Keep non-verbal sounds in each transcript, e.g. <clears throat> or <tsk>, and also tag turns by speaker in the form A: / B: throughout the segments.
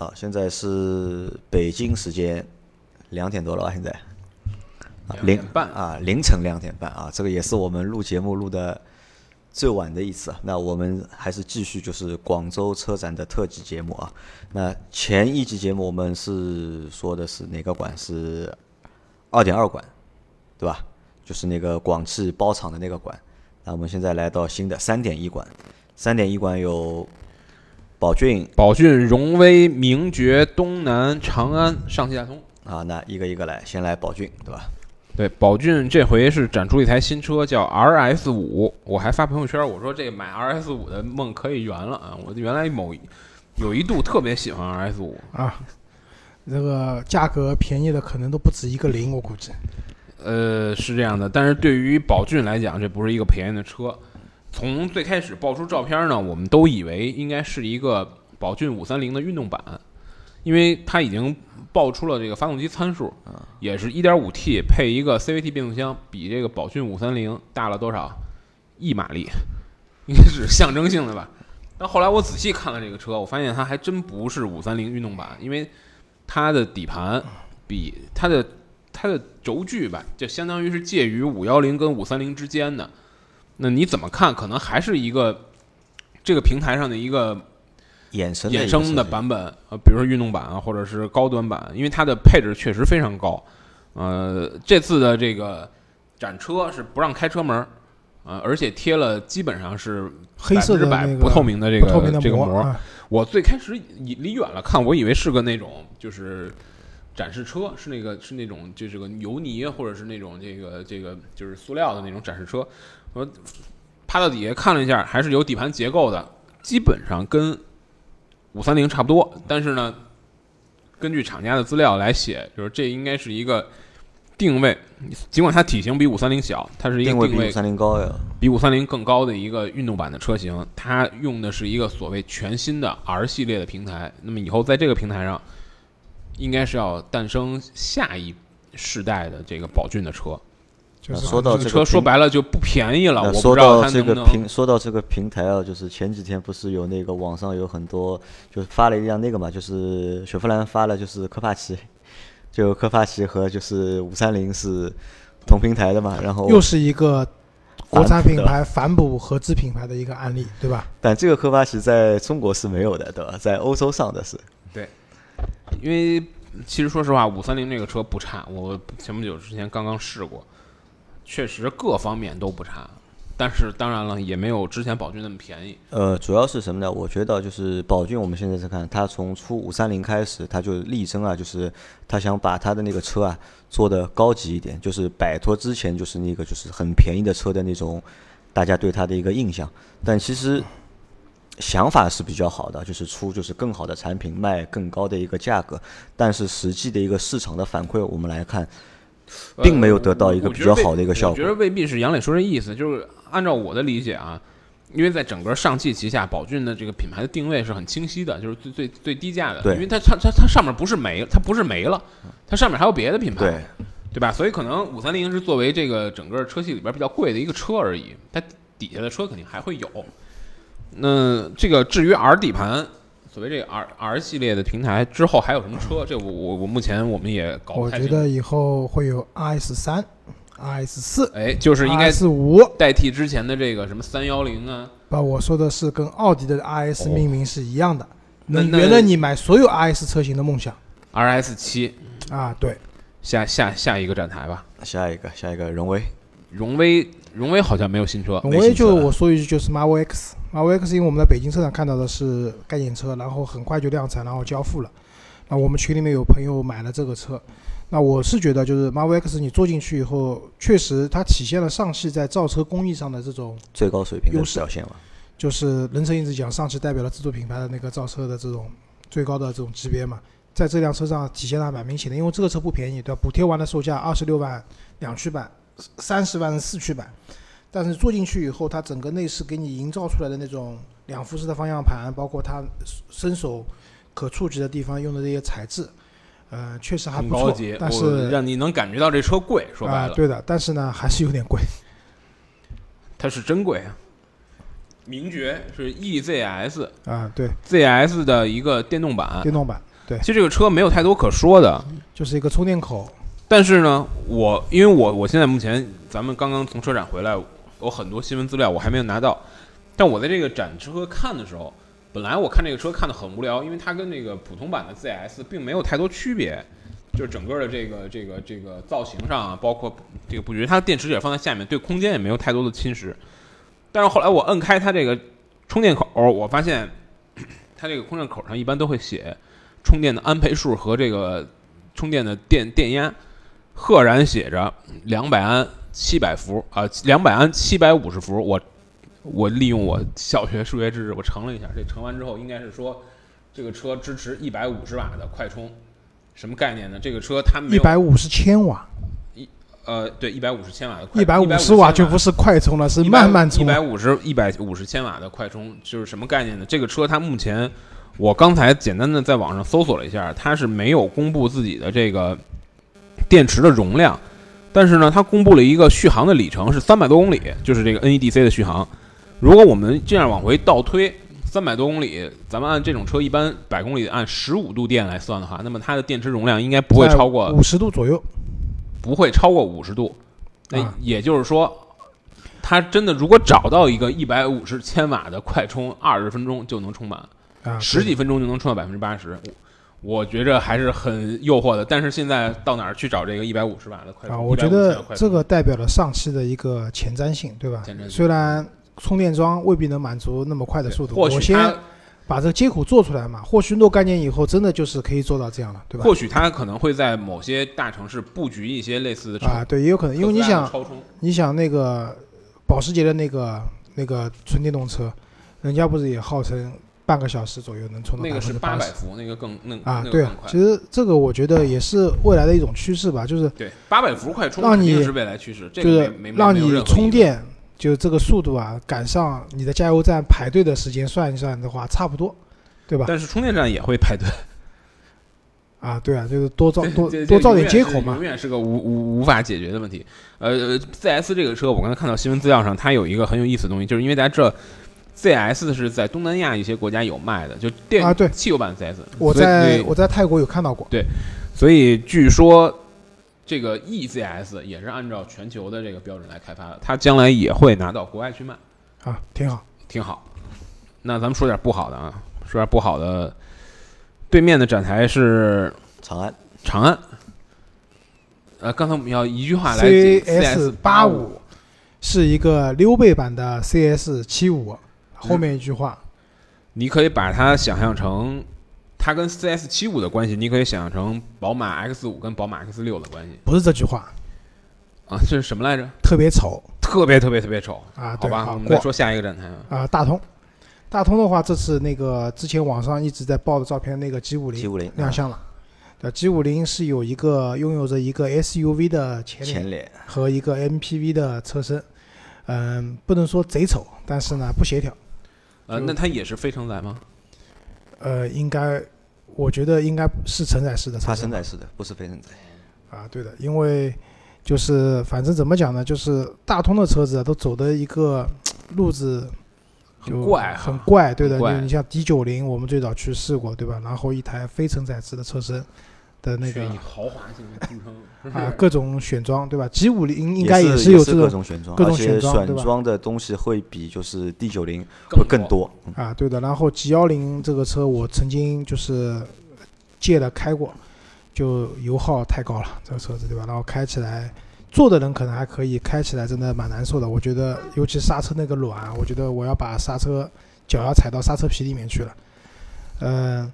A: 啊，现在是北京时间两点多了吧？现在啊，凌
B: 两点半
A: 啊，凌晨两点半啊，这个也是我们录节目录的最晚的一次啊。那我们还是继续就是广州车展的特辑节目啊。那前一集节目我们是说的是哪个馆？是二点二馆，对吧？就是那个广汽包场的那个馆。那我们现在来到新的三点一馆，三点一馆有宝骏
B: 宝骏、荣威、名爵、东南、长安、上汽大通。
A: 啊，那一个一个来，先来宝骏，对吧？
B: 对，宝骏这回是展出了一台新车，叫 RS 五。我还发朋友圈，我说这个买 RS 五的梦可以圆了啊！我原来某有一度特别喜欢 RS 五，
C: 啊，这个价格便宜的可能都不止一个零，我估计。
B: 呃，是这样的，但是对于宝骏来讲，这不是一个便宜的车。从最开始爆出照片呢，我们都以为应该是一个宝骏五三零的运动版，因为它已经爆出了这个发动机参数，也是 1.5T 配一个 CVT 变速箱，比这个宝骏五三零大了多少？一马力，<laughs> 应该是象征性的吧。但后来我仔细看了这个车，我发现它还真不是五三零运动版，因为它的底盘比它的它的轴距吧，就相当于是介于五幺零跟五三零之间的。那你怎么看？可能还是一个这个平台上的一个
A: 衍生的一个
B: 衍生的版本，呃，比如说运动版啊，或者是高端版，因为它的配置确实非常高。呃，这次的这个展车是不让开车门儿，呃，而且贴了基本上是
C: 黑色的
B: 百不透明的这
C: 不透明的
B: 个这个膜。
C: 啊
B: 我最开始离离远了看，我以为是个那种就是展示车，是那个是那种就是个油泥或者是那种这个这个就是塑料的那种展示车。我趴到底下看了一下，还是有底盘结构的，基本上跟五三零差不多。但是呢，根据厂家的资料来写，就是这应该是一个定位，尽管它体型比五三零小，它是一个定位
A: 定位比五三零高呀。
B: 比五三零更高的一个运动版的车型，它用的是一个所谓全新的 R 系列的平台。那么以后在这个平台上，应该是要诞生下一世代的这个宝骏的车。
C: 就是
A: 说到
B: 这个车说白了就不便宜了，我不知道
A: 说到这。个平，说到这个平台啊，就是前几天不是有那个网上有很多，就发了一辆那个嘛，就是雪佛兰发了就是科帕奇，就科帕奇和就是五三零是同平台的嘛，然后
C: 又是一个国产品牌反哺合资品牌的一个案例，对吧？
A: 但这个科帕奇在中国是没有的，对吧？在欧洲上的是，
B: 因为其实说实话，五三零这个车不差，我前不久之前刚刚试过，确实各方面都不差。但是当然了，也没有之前宝骏那么便宜。
A: 呃，主要是什么呢？我觉得就是宝骏，我们现在在看，它从出五三零开始，它就力争啊，就是它想把它的那个车啊做的高级一点，就是摆脱之前就是那个就是很便宜的车的那种大家对它的一个印象。但其实想法是比较好的，就是出就是更好的产品，卖更高的一个价格。但是实际的一个市场的反馈，我们来看，并没有得到一个比较好的一个效果。
B: 我觉得未必是杨磊说这意思，就是按照我的理解啊，因为在整个上汽旗下，宝骏的这个品牌的定位是很清晰的，就是最最最低价的。
A: 对
B: 因为它它它它上面不是没，它不是没了，它上面还有别的品牌。
A: 对，
B: 对吧？所以可能五三零是作为这个整个车系里边比较贵的一个车而已，它底下的车肯定还会有。那这个至于 R 底盘，所谓这个 R R 系列的平台之后还有什么车？这我我我目前我们也搞不
C: 我
B: 太清楚。
C: 觉得以后会有 RS 三、RS 四、
B: 哎，就是应该
C: RS 五。
B: 代替之前的这个什么三幺零啊，
C: 不我说的是跟奥迪的 RS
B: 哦
C: 命名是一样的，能
B: 那那
C: 圆了你买所有 RS 车型的梦想
B: RS 七
C: 啊！对，
B: 下下下一个展台吧。
A: 下一个下一个荣威，
B: 荣威荣威好像没有新车，
C: 荣威就我说一句，就是 Marvel X，Marvel X，因为我们在北京车展看到的是概念车，然后很快就量产，然后交付了。那我们群里面有朋友买了这个车，那我是觉得就是 Marvel X，你坐进去以后，确实它体现了上汽在造车工艺上的这种，
A: 最高水平的
C: 优势
A: 表现了。
C: 就是人称一直讲上汽代表了自主品牌的那个造车的这种最高的这种级别嘛，在这辆车上体现的还蛮明显的，因为这个车不便宜，对吧？补贴完的售价二十六万两驱版，三十万四驱版，但是坐进去以后，它整个内饰给你营造出来的那种两幅式的方向盘，包括它伸手可触及的地方用的这些材质，呃，确实还不错
B: 很高级，，
C: 但是
B: 让你能感觉到这车贵。说白
C: 啊、
B: 了，
C: 对的，但是呢，还是有点贵。
B: 它是真贵啊。名爵是 EZS
C: 啊，对
B: ，ZS 的一个电动版，
C: 电动版对
B: 其实这个车没有太多可说的，
C: 就是一个充电口，
B: 但是呢，我因为我我现在目前咱们刚刚从车展回来，有很多新闻资料我还没有拿到，但我在这个展车看的时候，本来我看这个车看的很无聊，因为它跟这个普通版的 ZS 并没有太多区别，就是整个的这个这个这个造型上啊，包括这个布局，它的电池也放在下面，对空间也没有太多的侵蚀。但是后来我摁开它这个充电口，我发现 <clears throat> 它这个充电口上一般都会写充电的安培数和这个充电的电电压，赫然写着两百安七百伏啊，两百安七百五十伏。我我利用我小学数学知识，我乘了一下，这乘完之后应该是说这个车支持一百五十瓦的快充，什么概念呢？这个车它没有
C: 一百五十千瓦，
B: 呃对一百五十千瓦的快
C: 一百五十
B: 150
C: 瓦就不是快充了，是慢慢充
B: 一。百五十一百五十千瓦的快充，就是什么概念呢？这个车它目前，我刚才简单的在网上搜索了一下，它是没有公布自己的这个电池的容量，但是呢，它公布了一个续航的里程是三百多公里，就是这个 NEDC 的续航。如果我们这样往回倒推，三百多公里，咱们按这种车一般百公里按十五度电来算的话，那么它的电池容量应该不会超过
C: 五十度左右。
B: 不会超过五十度。那
C: 啊
B: 也就是说，它真的如果找到一个一百五十千瓦的快充，二十分钟就能充满，
C: 啊，
B: 十几分钟就能充到百分之八十。我觉着还是很诱惑的。但是现在到哪儿去找这个一百五十瓦的快充？
C: 啊，我觉得这个代表了上汽的一个前瞻性，对吧？虽然充电桩未必能满足那么快的速度，
B: 或
C: 我先
B: 许它
C: 把这个接口做出来嘛，或许若干年以后真的就是可以做到这样了，对吧？
B: 或许它可能会在某些大城市布局一些类似的
C: 啊，对，也有可能，因为你想，你想那个保时捷的那个那个纯电动车，人家不是也号称半个小时左右能充到
B: 那个是
C: 八
B: 百伏，那个更那
C: 啊？对其。实这个我觉得也是未来的一种趋势吧，就是
B: 对，八百伏快充
C: 让你
B: 是未来趋势，
C: 就是让你充电，就这个速度啊，赶上你的加油站排队的时间算一算的话，差不多，对吧？
B: 但是充电站也会排队，
C: 啊，对啊，就是多造多 <laughs> 多造点接口嘛
B: 永。远是个无无无法解决的问题。呃，C S 这个车，我刚才看到新闻资料上，它有一个很有意思的东西，就是因为大家知道 ZS 是在东南亚一些国家有卖的，就电
C: 啊对
B: 汽油版 CS
C: 我在我在泰国有看到过，对
B: 所以据说这个 ECS 也是按照全球的这个标准来开发的，它将来也会拿到国外去卖，
C: 啊，挺好。
B: 挺好。那咱们说点不好的啊，说点不好的。对面的展台是
A: 长安
B: 长安。呃，刚才我们要一句话来解
C: CS 八五是一个溜背版的 CS 七五，后面一句话
B: 你可以把它想象成它跟 CS 七五的关系，你可以想象成宝马 X 五跟宝马 X 六的关系
C: 不是这句话，
B: 啊，这是什么来着？
C: 特别丑
B: 特别特别特别丑，
C: 啊。对，
B: 好吧，
C: 好
B: 我们再说下一个展台啊。
C: 啊。大通，大通的话，这次那个之前网上一直在爆的照片，那个 G 五零
A: G 五零
C: 亮相了。对，G 五零是有一个拥有着一个 SUV 的前脸
A: 前脸
C: 和一个 MPV 的车身，嗯，不能说贼丑，但是呢不协调。
B: 呃，那它也是非承载吗？
C: 呃，应该，我觉得应该是承载式的车
A: 它承载式的，不是非承载。
C: 啊，对的，因为就是反正怎么讲呢，就是大通的车子啊，都走的一个路子
B: 很怪哈，
C: 很怪，对的。你你像 D 九零，我们最早去试过，对吧？然后一台非承载式的车身的那个
B: 豪华性著称，是不是
C: 啊各种选装，对吧？G 五零应
A: 应
C: 该
A: 也
C: 是有这
A: 各
C: 种
A: 种选装，
C: 各种
A: 而且
C: 选装对吧
A: 选装的东西会比就是 D 九零会更多。嗯
C: 啊，对的。然后 G 幺零这个车，我曾经就是借的开过，就油耗太高了，这个车子对吧？然后开起来，坐的人可能还可以，开起来真的蛮难受的。我觉得，尤其刹车那个软啊，我觉得我要把刹车脚要踩到刹车皮里面去了。嗯、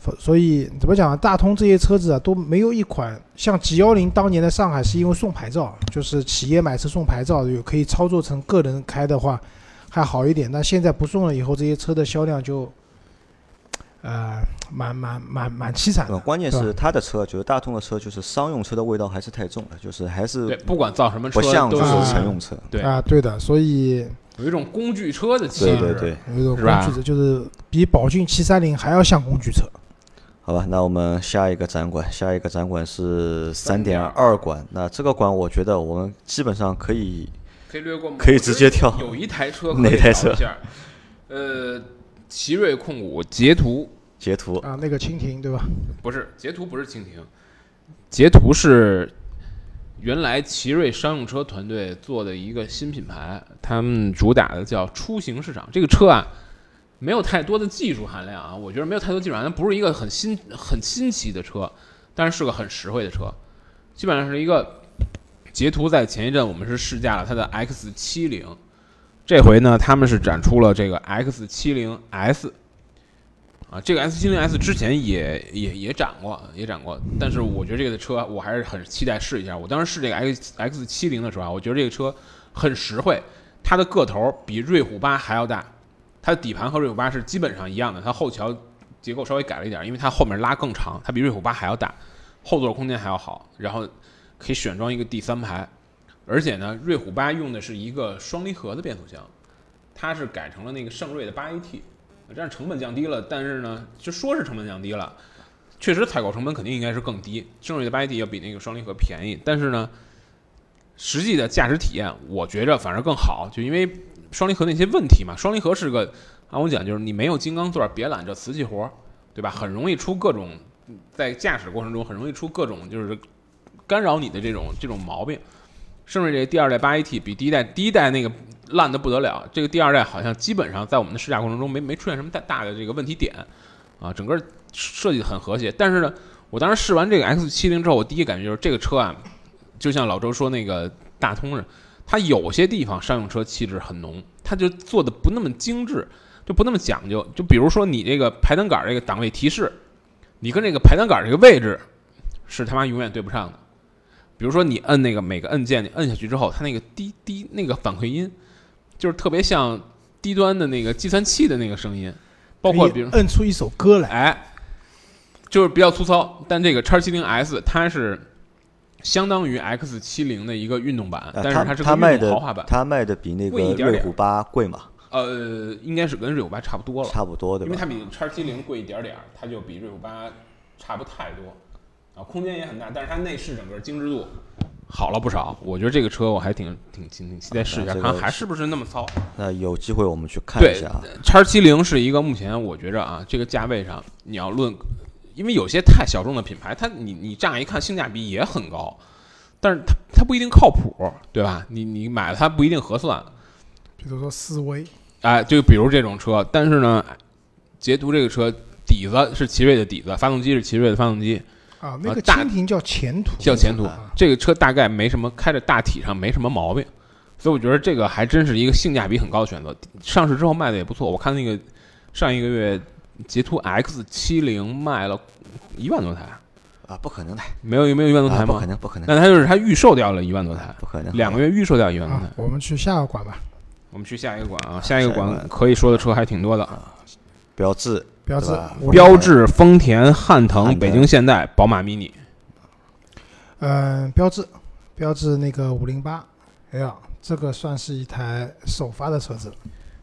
C: 所所以怎么讲呢？大通这些车子啊都没有一款像 G 幺零当年在上海是因为送牌照，就是企业买车送牌照，有可以操作成个人开的话还好一点。但现在不送了以后，这些车的销量就呃蛮蛮蛮蛮凄惨
A: 呃，
C: 的。
A: 关键是他的车，就是大通的车，就是商用车的味道还是太重了，就是还
B: 对，
A: 是
B: 不管造什么车
A: 不像就是
C: 啊
A: 乘用车。
B: 对
C: 啊，对的，所以
B: 有一种工具车的气质。
A: 对对对，
C: 有一种工具车，就是比宝骏七三零还要像工具车。
A: 好吧，那我们下一个展馆，下一个展馆是三点二馆。那这个馆，我觉得我们基本上可以
B: 可以略过吗，
A: 可以直接跳
B: 有一台车，
A: 哪台车？
B: 呃，奇瑞控股捷途
A: 截图
C: 啊，那个蜻蜓对吧？
B: 不是捷途，不是蜻蜓，捷途是原来奇瑞商用车团队做的一个新品牌，他们主打的叫出行市场。这个车啊，没有太多的技术含量啊，我觉得没有太多技术含量，不是一个很新很新奇的车，但是是个很实惠的车，基本上是一个捷途在前一阵我们是试驾了它的 X 七零，这回呢他们是展出了这个 X 七零 S。啊，这个 S 七零 S 之前也也也展过，也展过，但是我觉得这个车我还是很期待试一下。我当时试这个 X X 七零的时候啊，我觉得这个车很实惠，它的个头比瑞虎八还要大，它的底盘和瑞虎八是基本上一样的，它后桥结构稍微改了一点，因为它后面拉更长，它比瑞虎八还要大，后座空间还要好，然后可以选装一个第三排，而且呢，瑞虎八用的是一个双离合的变速箱，它是改成了那个胜瑞的八 AT。这样成本降低了，但是呢，就说是成本降低了，确实采购成本肯定应该是更低。胜瑞的八 AT 要比那个双离合便宜，但是呢，实际的驾驶体验我觉着反而更好，就因为双离合那些问题嘛。双离合是个按我讲就是你没有金刚钻，别揽这瓷器活，对吧？很容易出各种在驾驶过程中很容易出各种就是干扰你的这种这种毛病。甚至这第二代八 AT 比第一代第一代那个。烂的不得了，这个第二代好像基本上在我们的试驾过程中没没出现什么太大的这个问题点，啊，整个设计很和谐。但是呢，我当时试完这个 X 七零之后，我第一感觉就是这个车啊，就像老周说那个大通似的，它有些地方商用车气质很浓，它就做的不那么精致，就不那么讲究。就比如说你这个排档杆这个档位提示，你跟这个排档杆这个位置是他妈永远对不上的。比如说你摁那个每个按键，你摁下去之后，它那个滴滴那个反馈音。就是特别像低端的那个计算器的那个声音，包括比如
C: 摁出一首歌来，
B: 哎，就是比较粗糙。但这个叉七零 S 它是相当于 X 七零的一个运动版，但是它是
A: 它卖的
B: 豪华版，
A: 它卖的比那个瑞虎八贵嘛？
B: 呃，应该是跟瑞虎八差不多了，
A: 差不多的，
B: 因为它比叉七零贵一点点儿，它就比瑞虎八差不太多啊，空间也很大，但是它内饰整个精致度。好了不少，我觉得这个车我还挺挺挺挺期待试一下，看还是不是那么糙。
A: 那有机会我们去看一下。
B: 叉七零是一个目前我觉着啊，这个价位上你要论，因为有些太小众的品牌，它你你乍一看性价比也很高，但是它它不一定靠谱，对吧？你你买了它不一定合算。
C: 比如说思威，
B: 哎，就比如这种车，但是呢，捷途这个车底子是奇瑞的底子，发动机是奇瑞的发动机。
C: 啊，那个蜻蜓叫前途，
B: 叫前途。这个车大概没什么，开着大体上没什么毛病，所以我觉得这个还真是一个性价比很高的选择。上市之后卖的也不错，我看那个上一个月捷途 X 七零卖了一万多台
A: 啊，不可能的，
B: 没有没有一万多台吗？
A: 不可能，不可能。
B: 那它就是它预售掉了一万多台，
A: 不可能，
B: 两个月预售掉一万多台。
C: 我们去下个馆吧，
B: 我们去下一个馆啊，下一个馆可以说的车还挺多的啊，
A: 标志，
C: 标志，
B: 标致、丰田、汉腾、北京现代、宝马 mini。
C: 嗯，标志，标致那个五零八 L，这个算是一台首发的车子。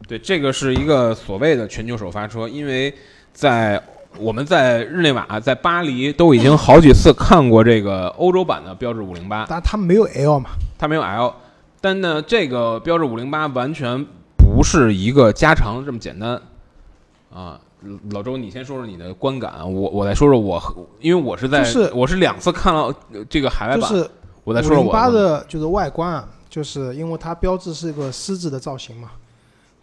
B: 对，这个是一个所谓的全球首发车，因为在我们在日内瓦、在巴黎都已经好几次看过这个欧洲版的标致五零八，
C: 但它没有 L 嘛？
B: 它没有 L，但呢，这个标致五零八完全不是一个加长这么简单啊。老周，你先说说你的观感，我我再说说我，因为我是在，我是两次看了这个海外版，
C: 就是
B: 我再说说我。
C: 八的就是外观啊，就是因为它标志是一个狮子的造型嘛，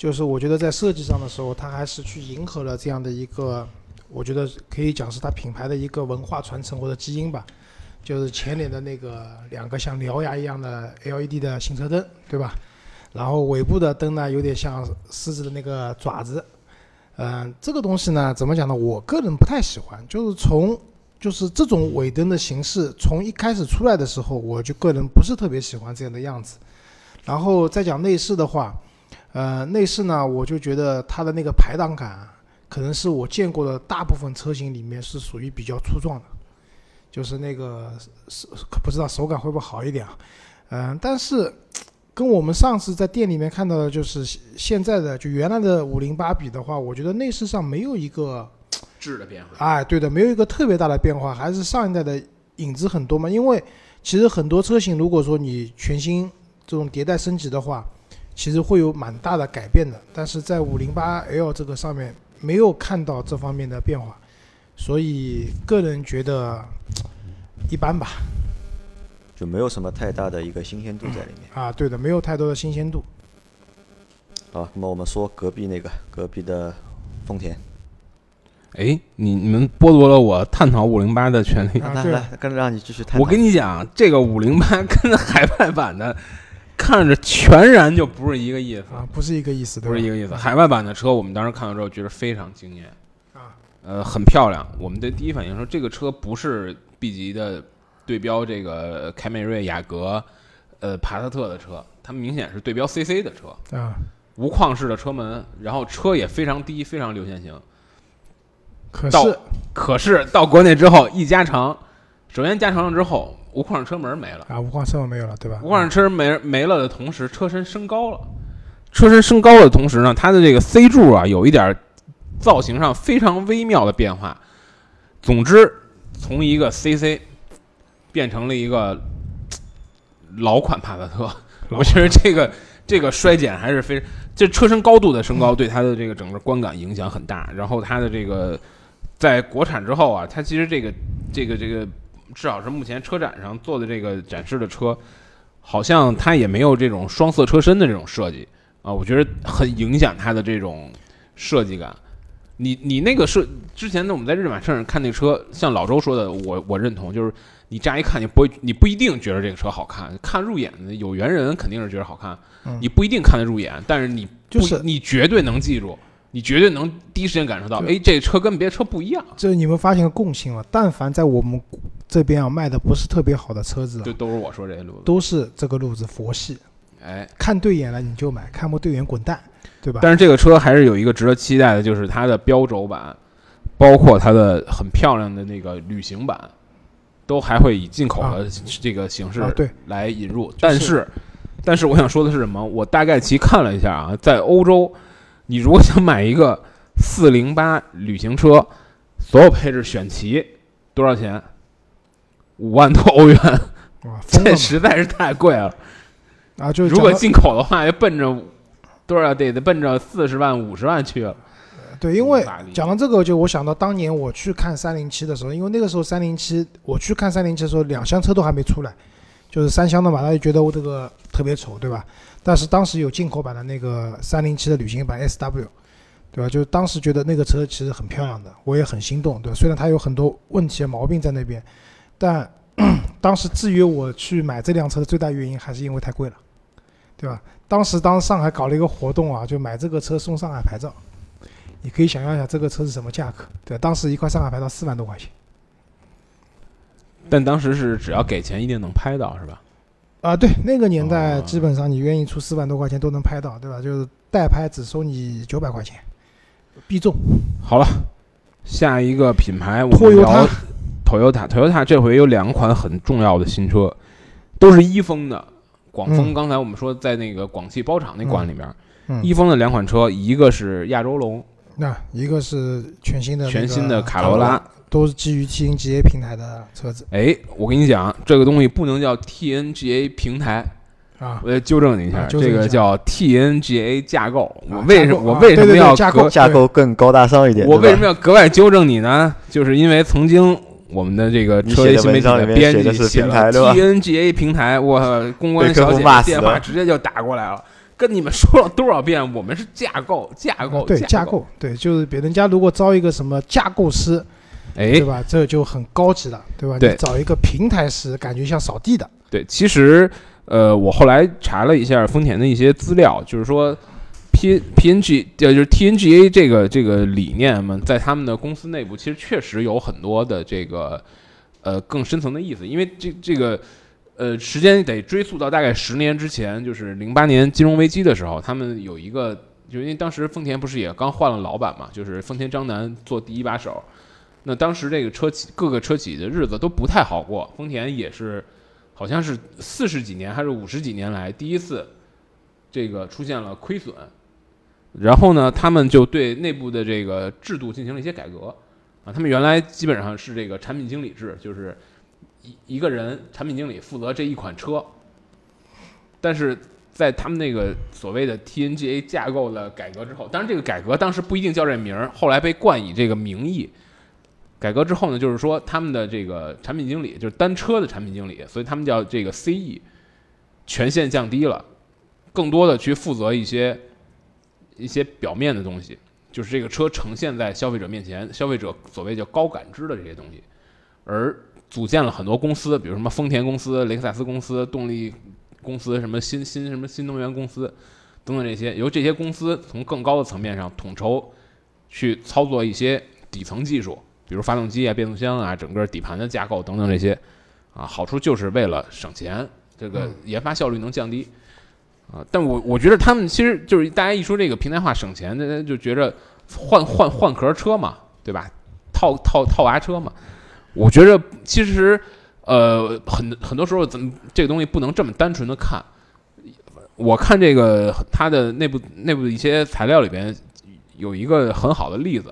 C: 就是我觉得在设计上的时候，它还是去迎合了这样的一个，我觉得可以讲是它品牌的一个文化传承或者基因吧，就是前脸的那个两个像獠牙一样的 LED 的行车灯，对吧？然后尾部的灯呢，有点像狮子的那个爪子。嗯，这个东西呢，怎么讲呢？我个人不太喜欢，就是从就是这种尾灯的形式，从一开始出来的时候，我就个人不是特别喜欢这样的样子。然后再讲内饰的话，呃，内饰呢，我就觉得它的那个排档杆，可能是我见过的大部分车型里面是属于比较粗壮的，就是那个手不知道手感会不会好一点啊？嗯，但是。跟我们上次在店里面看到的，就是现在的就原来的五零八比的话，我觉得内饰上没有一个 <tsk>
B: 质的变化。
C: 哎，对的，没有一个特别大的变化，还是上一代的影子很多嘛。因为其实很多车型，如果说你全新这种迭代升级的话，其实会有蛮大的改变的。但是在五零八 L 这个上面没有看到这方面的变化，所以个人觉得一般吧。
A: 就没有什么太大的一个新鲜度在里面。
C: 啊，对的，没有太多的新鲜度。
A: 好，那么我们说隔壁那个隔壁的丰田，
B: 哎，你你们剥夺了我探讨五零八的权利。
C: 啊对
A: 来来，跟让你继续探讨。
B: 我跟你讲，这个五零八跟海外版的看着全然就不是一个意思，
C: 啊，不是一个意思，对？
B: 不是一个意思。海外版的车，我们当时看到之后觉得非常惊艳，
C: 啊，
B: 呃，很漂亮。我们的第一反应说，这个车不是 B 级的对标这个凯美瑞、雅阁、呃帕萨特的车，它明显是对标 CC 的车，
C: 啊，
B: 无框式的车门，然后车也非常低，非常流线型。
C: 可是
B: 可是到国内之后一加长，首先加长了之后，无框式车门没了。
C: 啊，无框车门没有了，对吧？
B: 无框车没没了的同时，车身升高了。车身升高了的同时呢，它的这个 C 柱啊，有一点造型上非常微妙的变化。总之，从一个 CC 变成了一个老款帕萨特，我觉得这个这个衰减还是非这车身高度的升高对它的这个整个观感影响很大。然后它的这个在国产之后啊，它其实这个这个这个至少是目前车展上做的这个展示的车，好像它也没有这种双色车身的这种设计啊，我觉得很影响它的这种设计感。你你那个设之前呢，我们在日马车上看那车，像老周说的，我我认同，就是你乍一看你不会，你不一定觉得这个车好看，看入眼的有缘人肯定是觉得好看，
C: 嗯
B: 你不一定看得入眼，但是你
C: 就是
B: 你绝对能记住，你绝对能第一时间感受到，
C: 对
B: 哎，这车跟别的车不一样，
C: 这你们发现个共性了？但凡在我们这边啊卖的不是特别好的车子啊
B: 就，都是我说这些路子，
C: 都是这个路子佛系，
B: 哎，
C: 看对眼了你就买，看不对眼滚蛋，对吧？
B: 但是这个车还是有一个值得期待的，就是它的标轴版，包括它的很漂亮的那个旅行版，都还会以进口的这个形式来引入。但是，但是我想说的是什么？我大概其看了一下啊，在欧洲，你如果想买一个四零八旅行车，所有配置选齐，多少钱？五万多欧元，
C: 哇，
B: 这实在是太贵了。
C: 啊！就
B: 如果进口的话，要奔着多少得得奔着四十万、五十万去了。
C: 对，因为讲到这个，就我想到当年我去看三零七的时候，因为那个时候三零七我去看三零七的时候，两厢车都还没出来，就是三厢的嘛，大家觉得我这个特别丑，对吧？但是当时有进口版的那个三零七的旅行版 SW，对吧？就是当时觉得那个车其实很漂亮的，我也很心动，对？虽然它有很多问题毛病在那边，但 <clears throat> 当时制约我去买这辆车的最大原因还是因为太贵了，对吧？当时当上海搞了一个活动啊，就买这个车送上海牌照，你可以想象一下这个车是什么价格，对？当时一块上海牌照四万多块钱
B: 但当时是只要给钱一定能拍到，是吧？
C: 啊，对，那个年代
B: 哦
C: 基本上你愿意出四万多块钱都能拍到，对吧？就是代拍只收你九百块钱，必中。
B: 好了，下一个品牌我们聊
C: Toyota
B: Toyota。这回有两款很重要的新车，都是一丰的。广丰
C: 嗯
B: 刚才我们说在那个广汽包厂那馆里面，
C: 嗯，
B: 一丰的两款车，一个是亚洲龙，
C: 那一个是全新的那个
B: 全新的卡罗拉。
C: 都是基于 TNGA 平台的车子
B: 哎，我跟你讲，这个东西不能叫 TNGA 平台，
C: 啊。
B: 我得纠正你一下，
C: 啊一下
B: 这个叫 TNGA 架构。我
C: 啊
B: 为什
C: 么啊
B: 我为什么
C: 对对对
B: 要
C: 架构
B: 格
A: 架构更高大上一点。
B: 我为什么
A: 要？
B: 格外纠正你呢？就是因为曾经我们的这个车
A: 你写的
B: 新媒体
A: 的是
B: 辑写 TNGA 平台，我公关小姐姐电话直接就打过来了，跟你们说了多少遍，我们是架构，架构，
C: 对架。
B: 构，
C: 对，就是别人家如果招一个什么架构师，
B: 哎
C: 对，吧？这就很高级了，对吧？
B: 对
C: 你找一个平台师，感觉像扫地的，
B: 对，其实呃，我后来查了一下丰田的一些资料，就是说 P PNG 呃就是 TNGA 这个这个理念嘛，在他们的公司内部其实确实有很多的这个呃更深层的意思，因为这这个。呃，时间得追溯到大概十年之前，就是零八年金融危机的时候，他们有一个，就因为当时丰田不是也刚换了老板嘛，就是丰田章男做第一把手，那当时这个车企各个车企的日子都不太好过，丰田也是好像是四十几年还是五十几年来第一次这个出现了亏损，然后呢，他们就对内部的这个制度进行了一些改革啊，他们原来基本上是这个产品经理制，就是一一个人产品经理负责这一款车，但是在他们那个所谓的 TNGA 架构的改革之后，当然这个改革当时不一定叫这名儿，后来被冠以这个名义。改革之后呢，就是说他们的这个产品经理就是单车的产品经理，所以他们叫这个 CE，权限降低了，更多的去负责一些一些表面的东西，就是这个车呈现在消费者面前，消费者所谓叫高感知的这些东西，而组建了很多公司，比如什么丰田公司、雷克萨斯公司、动力公司、什么新新什么新能源公司等等这些，由这些公司从更高的层面上统筹去操作一些底层技术，比如发动机啊、变速箱啊、整个底盘的架构等等这些，啊，好处就是为了省钱，这个研发效率能降低。啊，但我我觉得他们其实就是大家一说这个平台化省钱，大家就觉着换换换壳车嘛，对吧？套套套娃车嘛。我觉着其实呃很很多时候，咱们这个东西不能这么单纯的看。我看这个它的内部内部的一些材料里边有一个很好的例子，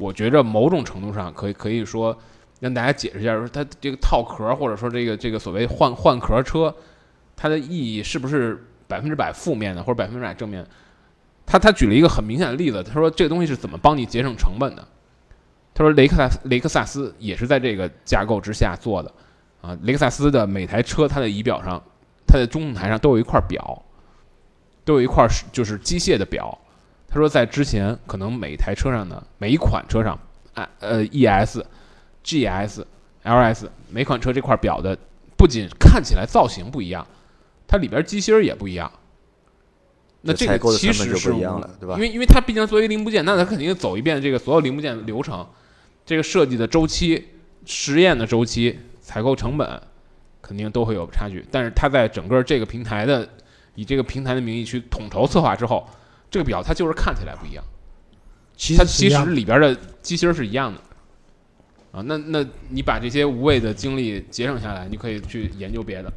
B: 我觉着某种程度上可以可以说让大家解释一下，说它这个套壳或者说这个这个所谓换换壳车，它的意义是不是百分之百负面的，或者百分之百正面？他他举了一个很明显的例子，他说这个东西是怎么帮你节省成本的？他说雷克萨斯雷克萨斯也是在这个架构之下做的啊。雷克萨斯的每台车，它的仪表上，它的中控台上都有一块表，都有一块是就是机械的表。他说在之前可能每台车上呢，每一款车上，啊呃 ES、GS、LS 每款车这块表的不仅看起来造型不一样，它里边机芯儿也不一样。那这个其实是
A: 不一样了，对吧
B: 因？为因为它毕竟作为零部件，那它肯定走一遍这个所有零部件流程，这个设计的周期、实验的周期、采购成本，肯定都会有差距。但是它在整个这个平台的以这个平台的名义去统筹策划之后，这个表它就是看起来不一样，
C: 其
B: 它其
C: 实
B: 里边的机芯是一样的。啊，那那你把这些无谓的精力节省下来，你可以去研究别的。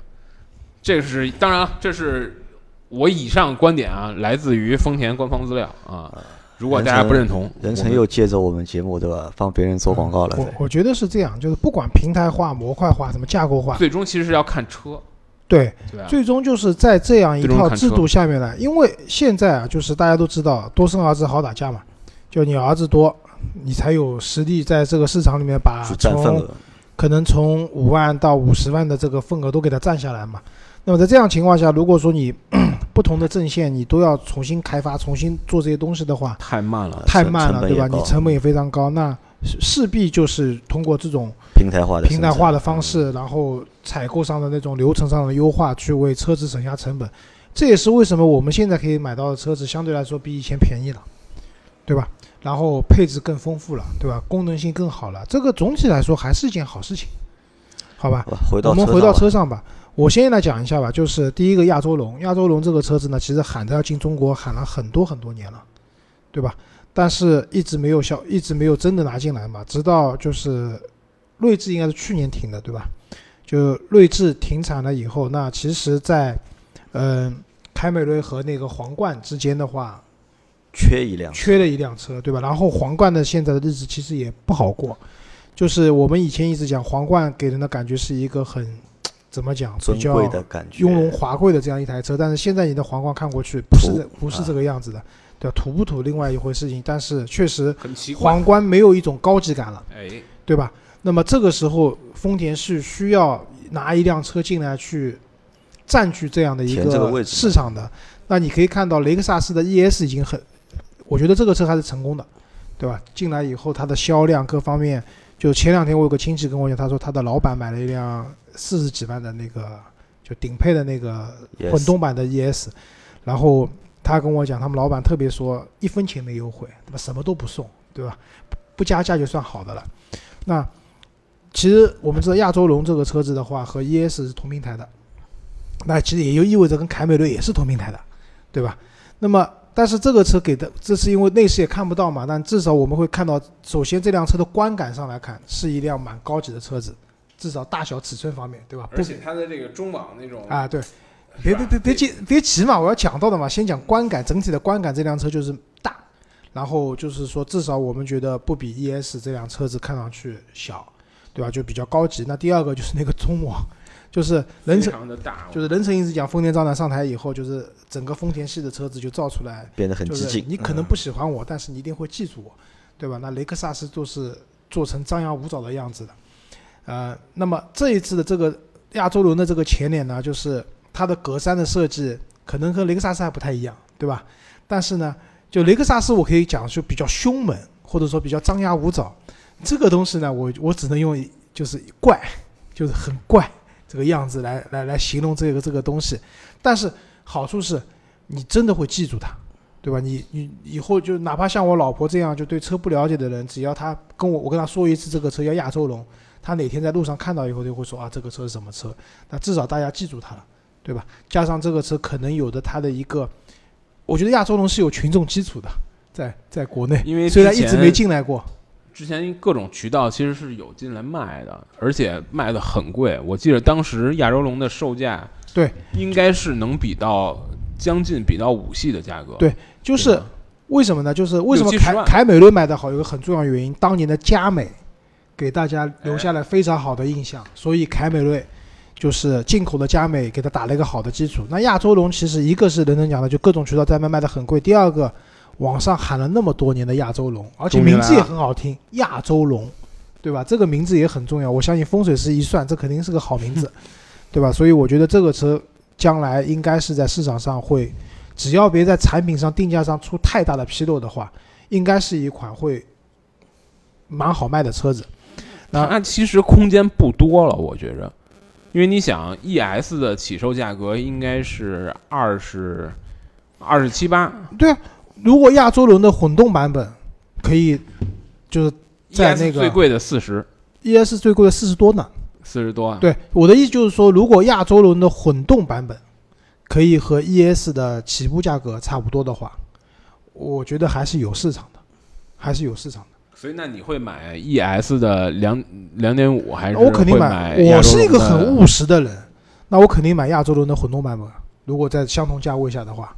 B: 这是当然了，这是我以上观点啊，来自于丰田官方资料啊。如果大家不认同，
A: 人成又借着我们节目对吧，帮别人做广告了。
C: 我我觉得是这样，就是不管平台化、模块化、什么架构化，
B: 最终其实是要看车，
C: 对，
B: 对？
C: 最终就是在这样一套制度下面呢，因为现在啊，就是大家都知道多生儿子好打架嘛，就你儿子多，你才有实力在这个市场里面把从
A: 额，
C: 可能从五万到五十万的这个份额都给它占下来嘛。那么在这样情况下，如果说你 <coughs> 不同的阵线你都要重新开发、重新做这些东西的话，
B: 太慢了，
C: 太慢了，对吧？你成本也非常高，那势势必就是通过这种
A: 平台化的
C: 平台化的方式，然后采购上的那种流程上的优化，去为车子省下成本。这也是为什么我们现在可以买到的车子相对来说比以前便宜了，对吧？然后配置更丰富了，对吧？功能性更好了，这个总体来说还是一件好事情，好吧？
A: 回到
C: 我们回到
A: 车上吧。
C: 我先来讲一下吧，就是第一个亚洲龙，亚洲龙这个车子呢，其实喊着要进中国，喊了很多很多年了，对吧？但是一直没有销，一直没有真的拿进来嘛。直到就是锐志应该是去年停的，对吧？就锐志停产了以后，那其实在，嗯、凯美瑞和那个皇冠之间的话，
A: 缺一辆，
C: 缺了一辆车，对吧？然后皇冠的现在的日子其实也不好过，就是我们以前一直讲皇冠给人的感觉是一个很怎么讲比较
A: 贵的感觉，
C: 雍容华贵的这样一台车，但是现在你的皇冠看过去不是这不是这个样子的，对吧？土不土另外一回事情，但是确实
B: 很奇怪。
C: 皇冠没有一种高级感了，
B: 哎，
C: 对吧？那么这个时候丰田是需要拿一辆车进来去占据这样的一
A: 个
C: 市场的。那你可以看到雷克萨斯的 ES 已经很，我觉得这个车还是成功的，对吧？进来以后它的销量各方面，就前两天我有个亲戚跟我讲，他说他的老板买了一辆四十几万的那个就顶配的那个混动版的 ES，然后他跟我讲，他们老板特别说一分钱没优惠，对吧？什么都不送，对吧？不加价就算好的了。那其实我们知道亚洲龙这个车子的话和 ES 是同平台的，那其实也就意味着跟凯美瑞也是同平台的，对吧？那么但是这个车给的，这是因为内饰也看不到嘛，但至少我们会看到，首先这辆车的观感上来看是一辆蛮高级的车子，至少大小尺寸方面，对吧？不
B: 而且它的这个中网那种
C: 啊，对，别别别别急别急嘛，我要讲到的嘛，先讲观感，整体的观感，这辆车就是大，然后就是说至少我们觉得不比 ES 这辆车子看上去小，对吧？就比较高级。那第二个就是那个中网，就是人成，
B: 常的大，
C: 就是人成一直讲丰田章男上台以后，就是整个丰田系的车子就造出来，
A: 变得很
C: 就是
A: 激进。嗯
C: 你可能不喜欢我，但是你一定会记住我，对吧？那雷克萨斯就是做成张牙舞爪的样子的。呃，那么这一次的这个亚洲龙的这个前脸呢，就是它的格栅的设计可能和雷克萨斯还不太一样，对吧？但是呢，就雷克萨斯我可以讲就比较凶猛，或者说比较张牙舞爪。这个东西呢，我我只能用就是怪，就是很怪这个样子来来来形容这个这个东西。但是好处是，你真的会记住它，对吧？你你以后就哪怕像我老婆这样就对车不了解的人，只要他跟我我跟他说一次这个车叫亚洲龙，他哪天在路上看到以后就会说啊这个车是什么车？那至少大家记住它了，对吧？加上这个车可能有的它的一个，我觉得亚洲龙是有群众基础的，在在国内，
B: 因为
C: 虽然一直没进来过。
B: 之前各种渠道其实是有进来卖的，而且卖的很贵。我记得当时亚洲龙的售价，
C: 对，
B: 应该是能比到将近比到五系的价格。
C: 对就是为什么呢？就是为什么凯凯美瑞卖的好，有个很重要的原因，当年的佳美给大家留下了非常好的印象，所以凯美瑞就是进口的佳美给它打了一个好的基础。那亚洲龙其实一个是人人讲的，就各种渠道在卖卖的很贵；第二个，网上喊了那么多年的亚洲龙，而且名字也很好听，亚洲龙，对吧？这个名字也很重要，我相信风水师一算，这肯定是个好名字，<laughs> 对吧？所以我觉得这个车将来应该是在市场上会。只要别在产品上定价上出太大的纰漏的话，应该是一款会蛮好卖的车子。那
B: 它其实空间不多了，我觉着，因为你想，ES 的起售价格应该是二十二十七八
C: 对啊，如果亚洲龙的混动版本可以，就是在那个
B: 最贵的四十
C: ES 最贵的四十多呢。
B: 四十多啊。
C: 对，我的意思就是说，如果亚洲龙的混动版本可以和 ES 的起步价格差不多的话，我觉得还是有市场的，还是有市场的。
B: 所以那你会买 ES 的两两点五还是
C: 我肯定买，我是一个很务实的人，那我肯定买亚洲龙的混动版本。如果在相同价位下的话，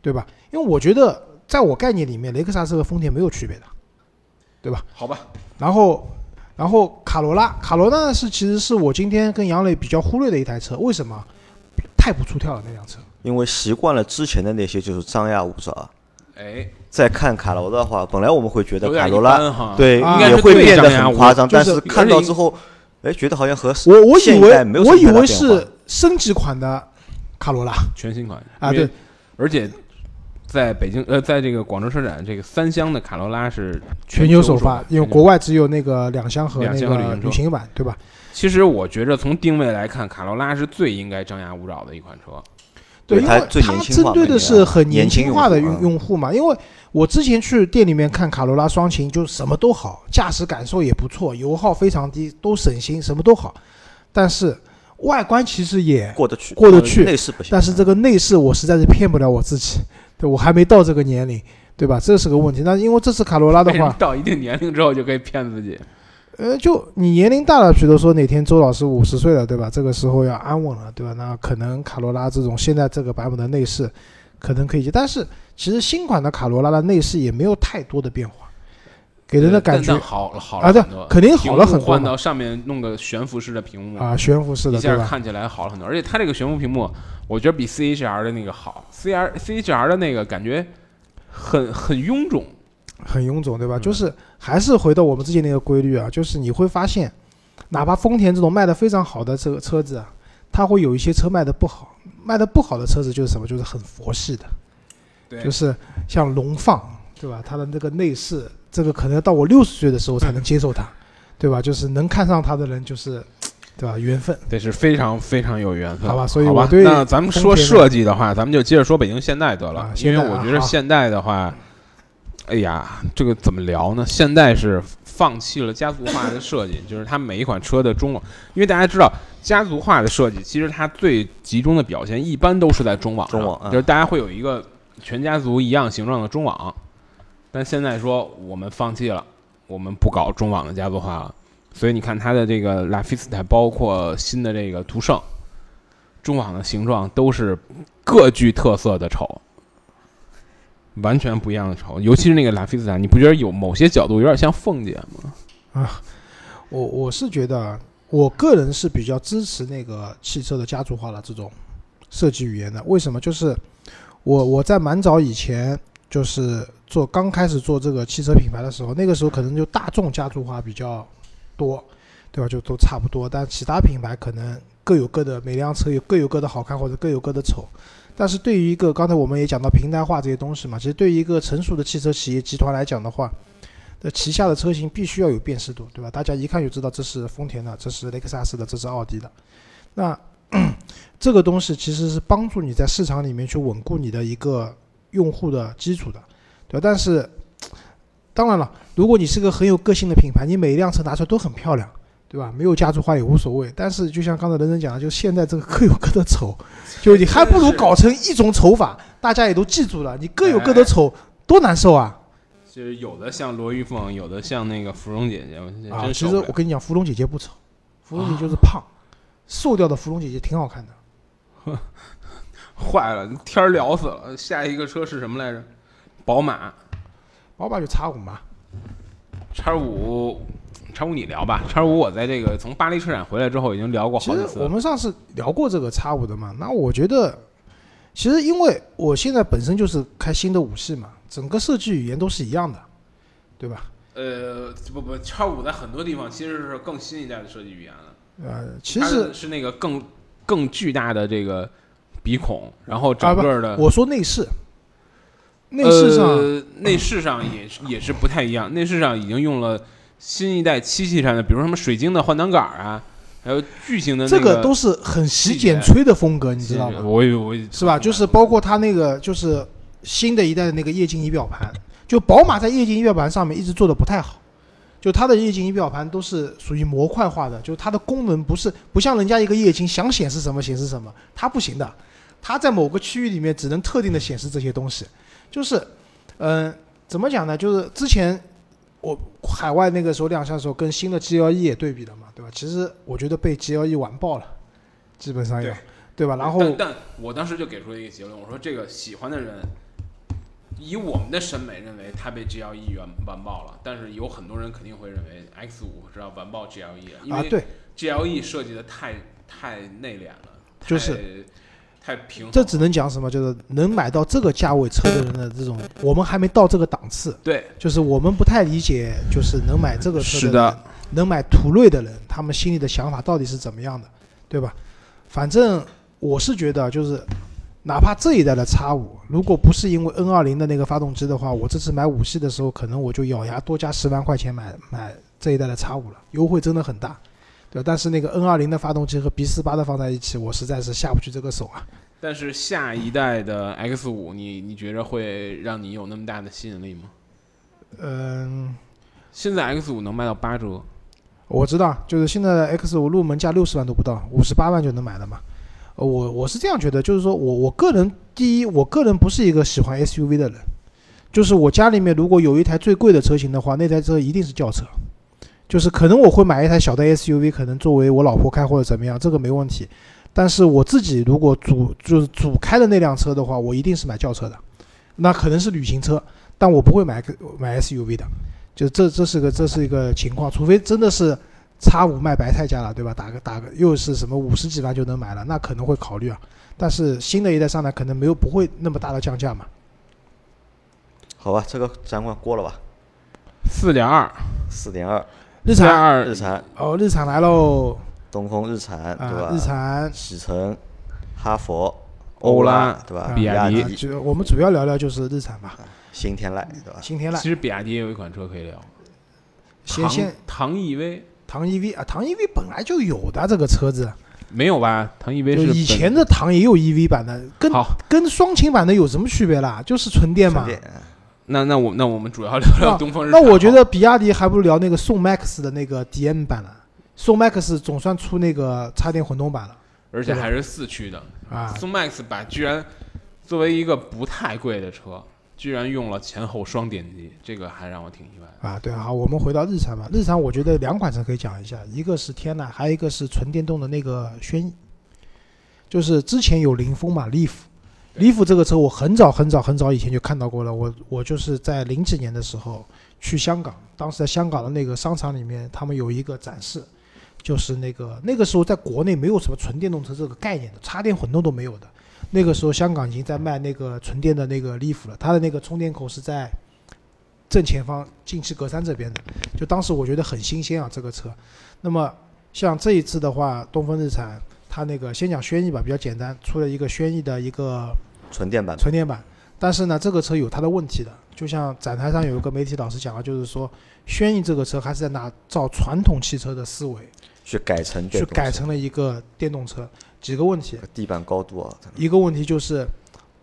C: 对吧？因为我觉得在我概念里面，雷克萨斯和丰田没有区别的，对吧？
B: 好吧？
C: 然后，然后卡罗拉，卡罗拉是其实是我今天跟杨磊比较忽略的一台车，为什么？太不出挑了那辆车。
A: 因为习惯了之前的那些就是张牙舞爪，
B: 哎，
A: 再看卡罗拉的话，本来我们会觉得卡罗拉。对
C: 啊
A: 也会变得很夸张，
C: 就是
A: 但是看到之后，哎，觉得好像和
C: 我我以为我以为是升级款的卡罗拉
B: 全新款
C: 啊，对，
B: 而且在北京呃，在这个广州车展，这个三厢的卡罗拉是
C: 全
B: 球
C: 球首发，因为国外只有那个两厢和那个
B: 旅行
C: 版，对吧？
B: 其实我觉着从定位来看，卡罗拉是最应该张牙舞爪的一款车。
C: 对，因为
A: 它
C: 它针对的是很
A: 年轻
C: 轻化的用
A: 用户啊
C: 用户嘛。因为我之前去店里面看卡罗拉双擎，就什么都好，驾驶感受也不错，油耗非常低，都省心，什么都好。但是外观其实也，
A: 过得去，
C: 过得去
A: 内饰不行。
C: 但是这个内饰我实在是骗不了我自己，对我还没到这个年龄，对吧？这是个问题。那因为这次卡罗拉的话，
B: 到一定年龄之后就可以骗自己？
C: 呃，就你年龄大了，比如说哪天周老师五十岁了，对吧？这个时候要安稳了，对吧？那可能卡罗拉这种现在这个版本的内饰可能可以，但是其实新款的卡罗拉的内饰也没有太多的变化，给人的感觉
B: 好了好了
C: 啊，对
B: 很多，
C: 肯定好了很多
B: 换到上面弄个悬浮式的屏幕，
C: 啊，悬浮式的，对吧？
B: 下看起来好了很多。而且它这个悬浮屏幕，我觉得比 CHR 的那个好，CR CHR 的那个感觉很很臃肿。
C: 很臃肿，对吧？
B: 嗯
C: 就是还是回到我们之前那个规律啊，就是你会发现，哪怕丰田这种卖的非常好的这个车子啊，它会有一些车卖的不好，卖的不好的车子就是什么？就是很佛系的，就是像龙放，对吧？它的那个内饰，这个可能要到我六十岁的时候才能接受它，对吧？就是能看上他的人，就是对吧？缘分。
B: 这是非常非常有缘分，
C: 好吧所以对
B: 那咱们说设计的话，咱们就接着说北京现代得了，
C: 啊
B: 因为我觉得现代的话，哎呀，这个怎么聊呢？现代是放弃了家族化的设计，就是它每一款车的中网，因为大家知道家族化的设计，其实它最集中的表现一般都是在中网上，
A: 中网嗯
B: 就是大家会有一个全家族一样形状的中网，但现在说我们放弃了，我们不搞中网的家族化了。所以你看它的这个拉菲斯泰，包括新的这个途胜，中网的形状都是各具特色的丑，完全不一样的丑。尤其是那个拉菲斯坦，你不觉得有某些角度有点像凤姐吗？
C: 啊我我是觉得，我个人是比较支持那个汽车的家族化的这种设计语言的。为什么？就是我我在蛮早以前，就是做刚开始做这个汽车品牌的时候，那个时候可能就大众家族化比较多，对吧？就都差不多，但其他品牌可能各有各的，每辆车有各有各的好看或者各有各的丑。但是对于一个刚才我们也讲到平台化这些东西嘛，其实对于一个成熟的汽车企业集团来讲的话，那旗下的车型必须要有辨识度，对吧？大家一看就知道这是丰田的，这是雷克萨斯的，这是奥迪的。那 <clears throat> 这个东西其实是帮助你在市场里面去稳固你的一个用户的基础的，对吧？但是当然了，如果你是个很有个性的品牌，你每一辆车拿出来都很漂亮，对吧？没有家族化也无所谓。但是就像刚才人人讲的，就现在这个各有各的丑，就你还不如搞成一种丑法，大家也都记住了。你各有各的丑，多难受啊！
B: 就是有的像罗玉凤，有的像那个芙蓉姐姐，
C: 啊，其实我跟你讲，芙蓉姐姐不丑，芙蓉姐姐就是胖，瘦掉的芙蓉姐姐挺好看的。<laughs>
B: 坏了，天儿聊死了。下一个车是什么来着？宝马
C: 宝马就叉五嘛，
B: 叉五，叉五你聊吧。叉五我在这个从巴黎车展回来之后已经聊过好几次了。
C: 我们上次聊过这个叉五的嘛，那我觉得，其实因为我现在本身就是开新的五系嘛，整个设计语言都是一样的，对吧？
B: 呃，不不，叉五在很多地方其实是更新一代的设计语言了。
C: 呃，其实
B: 是那个更更巨大的这个鼻孔，然后整个的、
C: 我说内饰，内饰上、
B: 呃、内饰上也是也是不太一样，内饰上已经用了新一代七系上的，比如什么水晶的换挡杆啊，还有巨型的那
C: 这
B: 个
C: 个都是很洗剪吹的风格，你知道吗？
B: 我我
C: 是吧？就是包括它那个就是新的一代的那个液晶仪表盘，就宝马在液晶仪表盘上面一直做的不太好，就它的液晶仪表盘都是属于模块化的，就是它的功能不是不像人家一个液晶想显示什么显示什么，它不行的，它在某个区域里面只能特定的显示这些东西，就是，嗯、怎么讲呢？就是之前我海外那个时候亮相的时候，跟新的 GLE 也对比了嘛，对吧？其实我觉得被 GLE 完爆了，基本上有
B: 对，
C: 对吧？然后
B: 但但我当时就给出了一个结论，我说这个喜欢的人，以我们的审美认为它被 GLE 完完爆了，但是有很多人肯定会认为 X 五是要完爆 GLE 了，因
C: 啊，
B: 为
C: 对
B: ，GLE 设计的太太内敛了，
C: 就是
B: 太太平，
C: 这只能讲什么？就是能买到这个价位车的人的这种，我们还没到这个档次，
B: 对
C: 就是我们不太理解，就是能买这个车的人
B: 的，
C: 能买途锐的人，他们心里的想法到底是怎么样的，对吧？反正我是觉得，就是哪怕这一代的叉五，如果不是因为 N 二零的那个发动机的话，我这次买五系的时候，可能我就咬牙多加十万块钱买买这一代的叉五了，优惠真的很大。对，但是那个 N 二零的发动机和 B 四八的放在一起，我实在是下不去这个手啊。
B: 但是下一代的 X 五，你你觉着会让你有那么大的吸引力吗？
C: 嗯，
B: 现在 X 五能卖到八折，
C: 我知道，就是现在的 X 五入门价六十万都不到，五十八万就能买了嘛。呃我我是这样觉得，就是说我我个人第一，我个人不是一个喜欢 SUV 的人，就是我家里面如果有一台最贵的车型的话，那台车一定是轿车，就是可能我会买一台小的 SUV，可能作为我老婆开或者怎么样，这个没问题。但是我自己如果主就是主开的那辆车的话，我一定是买轿车的，那可能是旅行车，但我不会买买 SUV 的。就这这是个这是一个情况，除非真的是叉五卖白菜价了，对吧？打个打个又是什么五十几万就能买了，那可能会考虑啊。但是新的一代上来可能没有不会那么大的降价嘛。
A: 好吧，这个展馆过了吧？
B: 四点二，
A: 四点二，
C: 日产
B: 二
A: 日产、
C: 哦，日产来喽
A: 东风日产对吧？
C: 啊！日产
A: 启辰、哈佛、
B: 欧
A: 拉
B: 拉
A: 对吧？
C: 啊
B: 比亚迪
C: 啊就我们主要聊聊就是日产吧，
A: 新天籁对吧？
C: 新天籁
B: 其、实比亚迪也有一款车可以聊，唐
C: 先先
B: 唐 EV
C: 唐 EV 啊，唐 EV 本来就有的这个车子，
B: 没有吧？唐 EV
C: 就是以前的唐也有 EV 版的，跟，跟双擎版的有什么区别啦？就是纯电嘛
A: 纯。电
B: 那那我那我们主要聊聊东风日产。
C: 那我觉得比亚迪还不如聊那个宋 MAX 的那个 DM 版了。宋 MAX 总算出那个插电混动版了
B: 而且还是四驱的，
C: 啊！
B: 宋 MAX 版居然作为一个不太贵的车，居然用了前后双电机，这个还让我挺意外的。
C: 啊，对，好，我们回到日产吧。日产我觉得两款车可以讲一下，一个是天籁，还有一个是纯电动的那个轩逸。就是之前有凌风嘛，Leaf。Leaf 这个车我很早很早很早以前就看到过了，我我就是在零几年的时候去香港，当时在香港的那个商场里面，他们有一个展示，就是那个那个时候在国内没有什么纯电动车这个概念的，插电混动都没有的。那个时候香港已经在卖那个纯电的那个 Leaf 了，它的那个充电口是在正前方进气格栅这边的，就当时我觉得很新鲜啊这个车。那么像这一次的话，东风日产它那个先讲轩逸吧，比较简单，出了一个轩逸的一个
A: 纯电版，
C: 纯电版，但是呢，这个车有它的问题的。就像展台上有一个媒体老师讲了，就是说轩逸这个车还是在拿照传统汽车的思维
A: 去改成
C: 去改成了一个电动车。几个问题，
A: 地板高度啊，
C: 一个问题就是，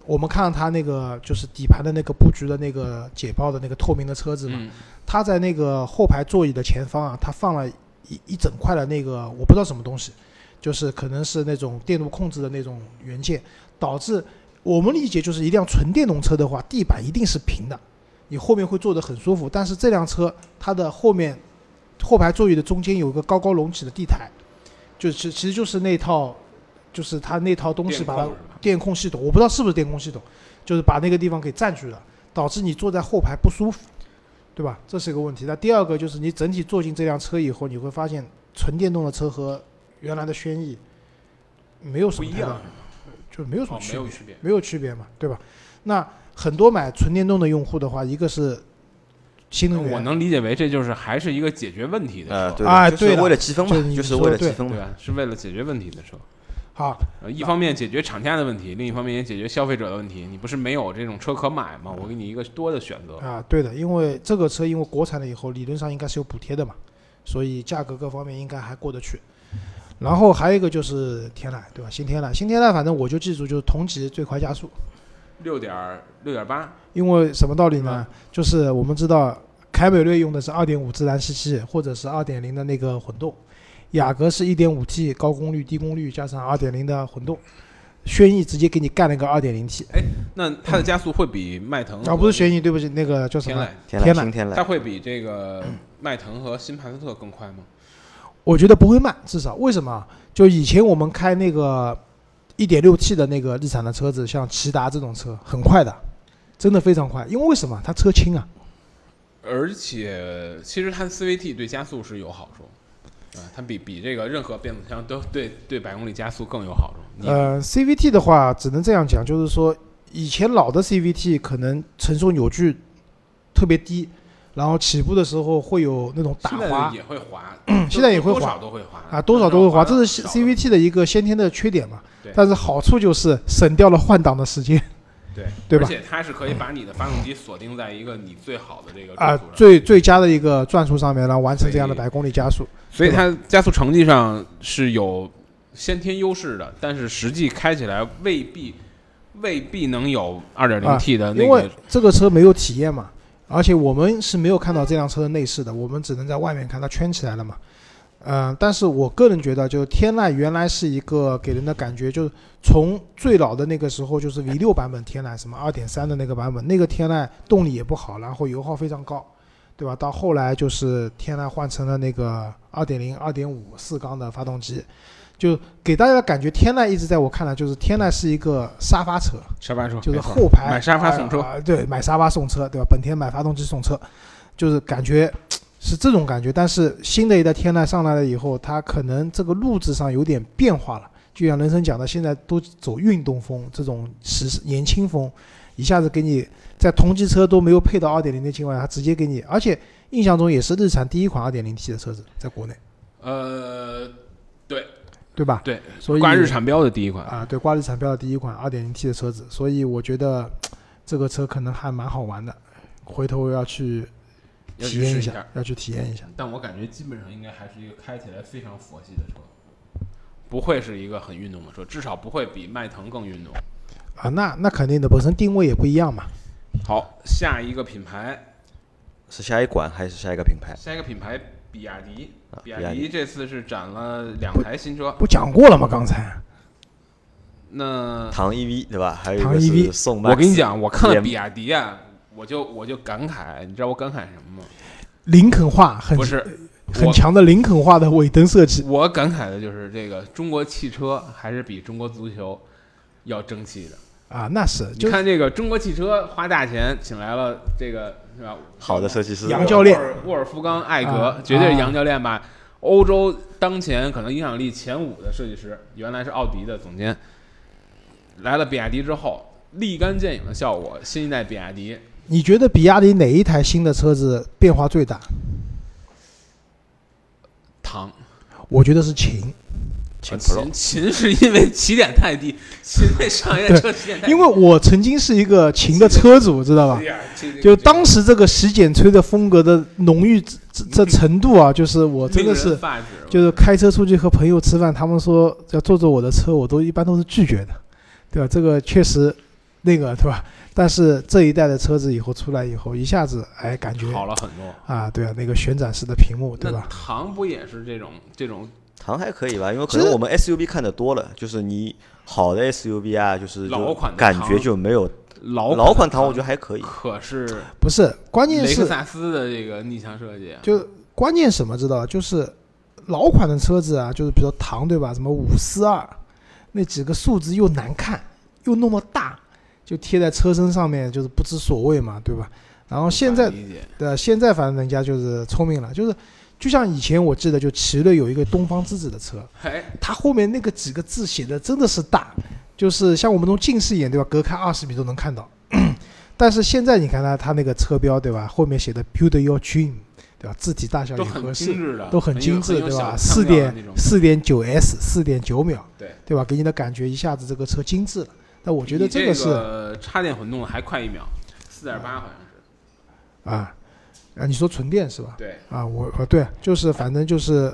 C: 我们看到它那个就是底盘的那个布局的那个解包的那个透明的车子嘛，
B: 嗯，
C: 它在那个后排座椅的前方啊，它放了一一整块的那个我不知道什么东西，就是可能是那种电路控制的那种元件，导致我们理解就是一辆纯电动车的话，地板一定是平的，你后面会坐得很舒服。但是这辆车它的后面后排座椅的中间有一个高高隆起的地台，就是其实就是那套就是它那套东西把它
B: 电控
C: 系统，我不知道是不是电控系统，就是把那个地方给占据了，导致你坐在后排不舒服，对吧？这是一个问题。那第二个就是你整体坐进这辆车以后，你会发现纯电动的车和原来的轩逸没有什
B: 不一样
C: 就没有什么
B: 哦，
C: 区别，
B: 没有区别。
C: 没有区别嘛，对吧？那很多买纯电动的用户的话，一个是新能源，
B: 我能理解为这就是还是一个解决问题的
A: 呃，
B: 车，
A: 对，就是为了积分嘛
C: 就是，
A: 为了积分嘛。
B: 对吧？是为了解决问题的车。
C: 好，
B: 呃，一方面解决厂家的问题，另一方面也解决消费者的问题。你不是没有这种车可买吗？我给你一个多的选择。
C: 啊，对的，因为这个车因为国产了以后，理论上应该是有补贴的嘛，所以价格各方面应该还过得去。然后还有一个就是天籁，对吧？新天籁，新天籁，反正我就记住就是同级最快加速，
B: 六点六点八，
C: 因为什么道理呢？就是我们知道凯美瑞用的是二点五自然吸气或者是二点零的那个混动，雅阁是一点五 T 高功率低功率加上二点零的混动，轩逸直接给你干了个 2.0T，哎
B: 那它的加速会比迈腾
C: 啊不是轩逸，对不起，那个叫什么
B: 天籁？，
A: 天
C: 天籁
A: 籁新天籁
B: 它会比这个迈腾和新帕萨特更快吗？
C: 我觉得不会慢，至少为什么？就以前我们开那个一点六 T 的那个日产的车子，像骐达这种车，很快的，真的非常快。因为为什么？它车轻啊。
B: 而且其实它的 CVT 对加速是有好处，啊，它比比这个任何变速箱都对对百公里加速更有好处。你
C: 呃，CVT 的话，只能这样讲，就是说以前老的 CVT 可能承受扭矩特别低，然后起步的时候会有那种打滑。
B: 也会滑，<clears throat>
C: 现在也会
B: 多
C: 滑
B: 少都会滑
C: 啊，多少都会滑，这是 CVT 的一个先天的缺点嘛。
B: 对。
C: 但是好处就是省掉了换挡的时间。
B: 对 <laughs>
C: 对吧？
B: 而且它是可以把你的发动机锁定在一个你最好的这个
C: 最最佳的一个转速上面，然后完成这样的百公里加速。
B: 所以它加速成绩上是有先天优势的，但是实际开起来未必未必能有 2.0T 的那个。
C: 因为。这个车没有体验嘛，而且我们是没有看到这辆车的内饰的，我们只能在外面看它圈起来了嘛。嗯、但是我个人觉得，就天籁原来是一个给人的感觉，就是从最老的那个时候，就是 V 六版本天籁，什么2.3的那个版本，那个天籁动力也不好，然后油耗非常高，对吧？到后来就是天籁换成了那个2.0、2.5四缸的发动机，就给大家的感觉，天籁一直在我看来就是天籁是一个沙发车，
B: 沙发车
C: 就是后排
B: 买沙发送车
C: 对，买沙发送车，对吧？本田买发动机送车，就是感觉是这种感觉。但是新的一代天籁上来了以后，它可能这个路子上有点变化了。就像人生讲的，现在都走运动风，这种时年轻风，一下子给你在同级车都没有配到二点零的情况下，它直接给你，而且印象中也是日产第一款二点零 T 的车子，在国内，
B: 呃，
C: 对吧？
B: 对，
C: 所以
B: 挂日产标的第一款，
C: 啊，对，挂日产标的第一款 2.0T 的车子，所以我觉得这个车可能还蛮好玩的，回头要去
B: 要
C: 体验一
B: 去一下。
C: 要去体验一下。
B: 但我感觉基本上应该还是一个开起来非常佛系的车，不会是一个很运动的车，至少不会比迈腾更运动。
C: 啊，那那肯定的，本身定位也不一样嘛。
B: 好，下一个品牌，
A: 是下一款还是下一个品牌？
B: 下一个品牌比亚迪，
A: 啊
B: 比亚迪这次是展了两台新车。
C: 不讲过了吗？刚才
B: 那
A: 唐 EV 对吧？还有一
C: 唐
A: 个
C: EV
A: 是宋。
B: 我跟你讲，我看了比亚迪啊，我就我就感慨，你知道我感慨什么吗？
C: 林肯化很
B: 不是，
C: 很强的林肯化的尾灯设计
B: 我感慨的就是这个中国汽车还是比中国足球要争气的。
C: 啊，那是
B: 你
C: 就
B: 看这个中国汽车花大钱请来了这个是吧？
A: 好的设计师，
C: 杨教练。
B: 沃尔夫冈·艾格
C: 啊，
B: 绝对是杨教练吧。欧洲当前可能影响力前五的设计师，原来是奥迪的总监，来了比亚迪之后，立竿见影的效果，新一代比亚迪。
C: 你觉得比亚迪哪一台新的车子变化最大？
B: 唐。
C: 我觉得是秦，
A: 秦 Pro
B: 秦秦是因为起点太低，秦那上一代车起点太低，
C: 因为我曾经是一个秦的车主，知道吧就当时这个洗剪吹的风格的浓郁这这这程度啊，就是我真的是，就是开车出去和朋友吃饭，他们说要坐坐我的车，我都一般都是拒绝的，对吧？这个确实那个对吧？但是这一代的车子以后出来以后，一下子哎感觉
B: 好了很多。
C: 啊，对啊，那个旋转式的屏幕，对吧？
B: 唐不也是这种这种
A: 唐还可以吧，因为可能我们 SUV 看的多了，就是你好的 SUV 啊，就是
B: 老款
A: 感觉就没有
B: 老
A: 老款唐，我觉得还可以。
B: 可是
C: 不是，关键
B: 雷克
C: 是
B: 萨斯的这个逆向设计，
C: 就关键什么知道？就是老款的车子啊，就是比如说唐对吧？什么五四二，那几个数字又难看，又那么大，就贴在车身上面，就是不知所谓嘛，对吧？然后现在
B: 无法理解
C: 的现在反正人家就是聪明了，就是就像以前我记得就奇瑞有一个东方之子的车，
B: 哎，
C: 它后面那个几个字写的真的是大，就是像我们这种近视眼对吧，隔开二十米都能看到。<clears throat> 但是现在你看它它那个车标对吧，后面写的 “Build Your Dream”，对吧？字体大小也合适都很精致，对吧？四点四点九 S，四点九秒，
B: 对
C: 对吧？给你的感觉一下子这个车精致了。那我觉得
B: 这
C: 个是
B: 个插电混动还快一秒，四点八好像是，
C: 啊啊，你说纯电是吧？
B: 对，
C: 啊，我啊对，就是反正就是，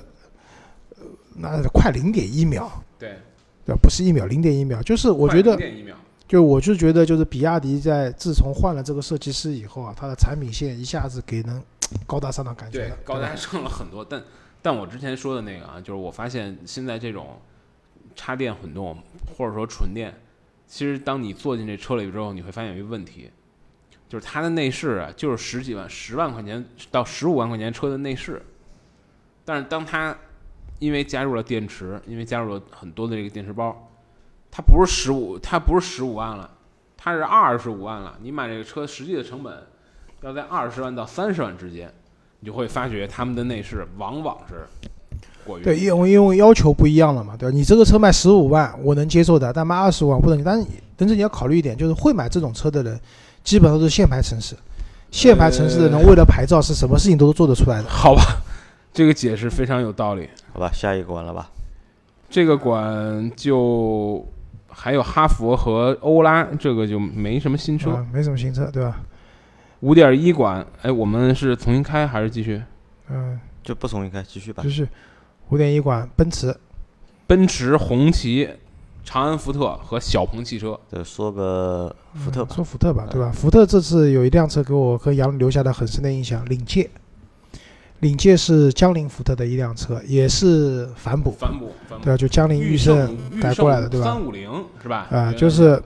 C: 呃，那快零点一秒，
B: 对，
C: 对？不是一秒，零点一秒，就是我觉得
B: 0.1一秒，
C: 就我就觉得，就是比亚迪在自从换了这个设计师以后啊，它的产品线一下子给人高大上的感觉了，，
B: 对高大上了很多。但但我之前说的那个啊，就是我发现现在这种插电混动或者说纯电，其实当你坐进这车里之后，你会发现有一个问题，就是它的内饰啊，就是十几万、十万块钱到十五万块钱车的内饰，但是当它因为加入了电池，因为加入了很多的这个电池包，它不是十五，它不是十五万了，它是二十五万了。你买这个车实际的成本要在二十万到三十万之间，你就会发觉他们的内饰往往是过于
C: 对，因为因为要求不一样了嘛，对吧？你这个车卖十五万，我能接受的，但卖二十万不能。但是但是你要考虑一点，就是会买这种车的人，基本上都是限牌城市，限牌城市的人为了牌照是什么事情都做得出来的。
B: 好吧，<laughs> 这个解释非常有道理。
A: 好吧，下一个完了吧？
B: 这个馆就还有哈佛和欧拉，这个就没什么新车。
C: 啊，没什么新车，对吧？
B: 五点一馆，哎，我们是重新开还是继续？
C: 嗯，
A: 就不重新开，继续吧
C: 就。是五点一馆奔驰，
B: 奔驰、红旗、长安福特和小鹏汽车。
A: 再说个福特吧
C: 嗯，说福特吧，对吧？福特这次有一辆车给我和杨留下了很深的印象，领界。领界是江铃福特的一辆车，也是反哺，
B: 反哺，
C: 对吧？就江铃
B: 驭
C: 胜改过来的，对吧？
B: 三五零是吧？
C: 啊，就是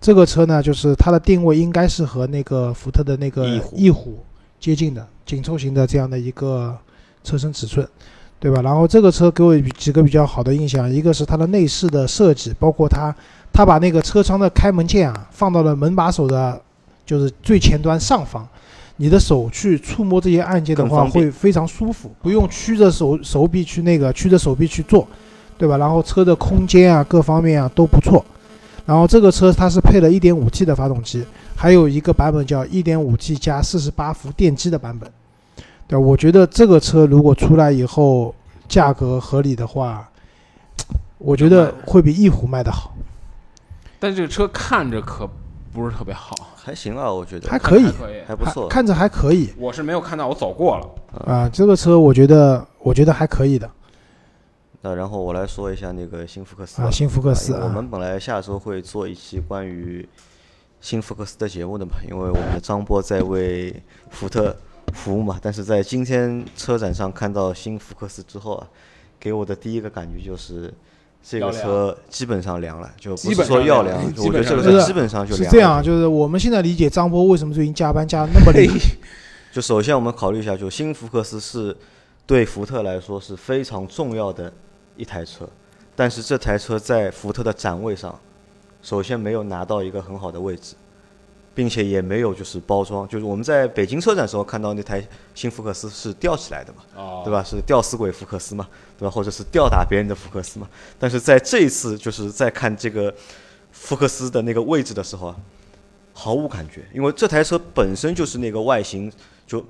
C: 这个车呢，就是它的定位应该是和那个福特的那个
A: 翼虎
C: 翼虎接近的紧凑型的这样的一个车身尺寸，对吧？然后这个车给我几个比较好的印象，一个是它的内饰的设计，包括它它把那个车窗的开门键啊放到了门把手的，就是最前端上方。你的手去触摸这些按键的话，会非常舒服，不用曲着手手臂去那个曲着手臂去做，对吧？然后车的空间啊，各方面啊都不错。然后这个车它是配了 1.5T 的发动机，还有一个版本叫 1.5T 加48伏电机的版本。对，我觉得这个车如果出来以后价格合理的话，我觉得会比翼虎卖的好，
B: 但这个车看着可不是特别好，
A: 还行啊，我觉得
C: 还可以，
B: 还。
A: 不错。
C: 看着还可以
B: 我是没有看到，我走过了。
C: 啊。这个车我觉得我觉得还可以的
A: 那然后我来说一下那个新福克斯
C: 啊，新福克斯啊，
A: 我们本来下周会做一期关于新福克斯的节目的嘛，因为我们的张波在为福特服务嘛。但是在今天车展上看到新福克斯之后啊，给我的第一个感觉就是这个车基本上凉了，就不是说要
B: 凉
A: 凉，我觉得这个车基本上就是凉
C: 这样啊，就是我们现在理解张波为什么最近加班加得那么 <laughs> 累，
A: 就首先我们考虑一下，就新福克斯是对福特来说是非常重要的一台车，但是这台车在福特的展位上，首先没有拿到一个很好的位置，并且也没有就是包装，就是我们在北京车展时候看到那台新福克斯是吊起来的嘛，
B: 哦
A: 对吧？是吊死鬼福克斯嘛，对吧？或者是吊打别人的福克斯嘛。但是在这一次就是在看这个福克斯的那个位置的时候啊，毫无感觉，因为这台车本身就是那个外形就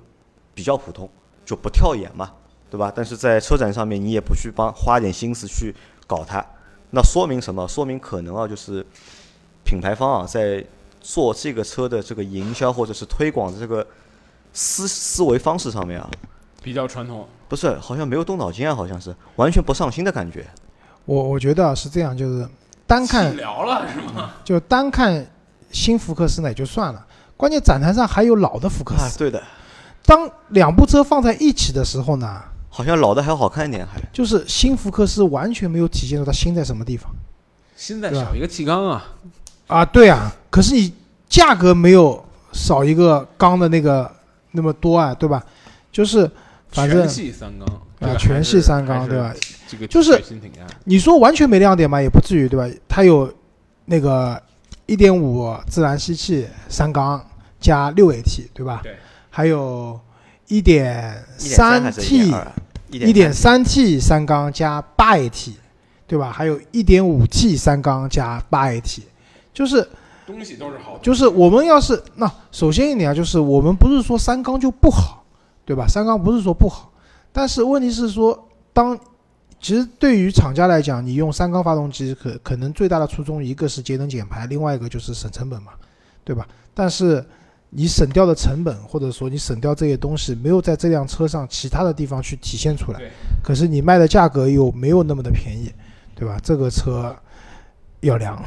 A: 比较普通，就不跳眼嘛，对吧？但是在车展上面你也不去帮花点心思去搞它，那说明什么？说明可能啊，就是品牌方啊在做这个车的这个营销或者是推广的这个思思维方式上面啊，
B: 比较传统。
A: 不是好像没有动脑筋啊，好像是完全不上心的感觉。
C: 我我觉得啊是这样，就是单看
B: 聊了是吗？
C: 就单看新福克斯呢也就算了，关键展台上还有老的福克
A: 啊，
C: 斯。
A: 对的，
C: 当两部车放在一起的时候呢，
A: 好像老的还好看一点，还
C: 就是新福克斯完全没有体现出它新在什么地方
B: 新在少一个气缸啊，
C: 啊。对啊，可是你价格没有少一个缸的那个那么多啊，对吧？就是反正
B: 全系三缸
C: 啊，全
B: 是
C: 系三缸，对吧？
B: 这个
C: 就是。你说完全没亮点嘛，也不至于，对吧？它有那个一点五自然吸气三缸加六 AT，对吧？
B: 对。
C: 还有一点
A: 三
C: T
A: 1.2
C: 一点三 T 三缸加八 AT，对吧？还有一点五 T 三缸加八 AT，就是
B: 东西都是好的，
C: 就是我们要是那首先一点啊，就是我们不是说三缸就不好，对吧？三缸不是说不好，但是问题是说，当其实对于厂家来讲，你用三缸发动机可可能最大的初衷一个是节能减排，另外一个就是省成本嘛，对吧？但是你省掉的成本或者说你省掉这些东西，没有在这辆车上其他的地方去体现出来，可是你卖的价格又没有那么的便宜，对吧？这个车要凉，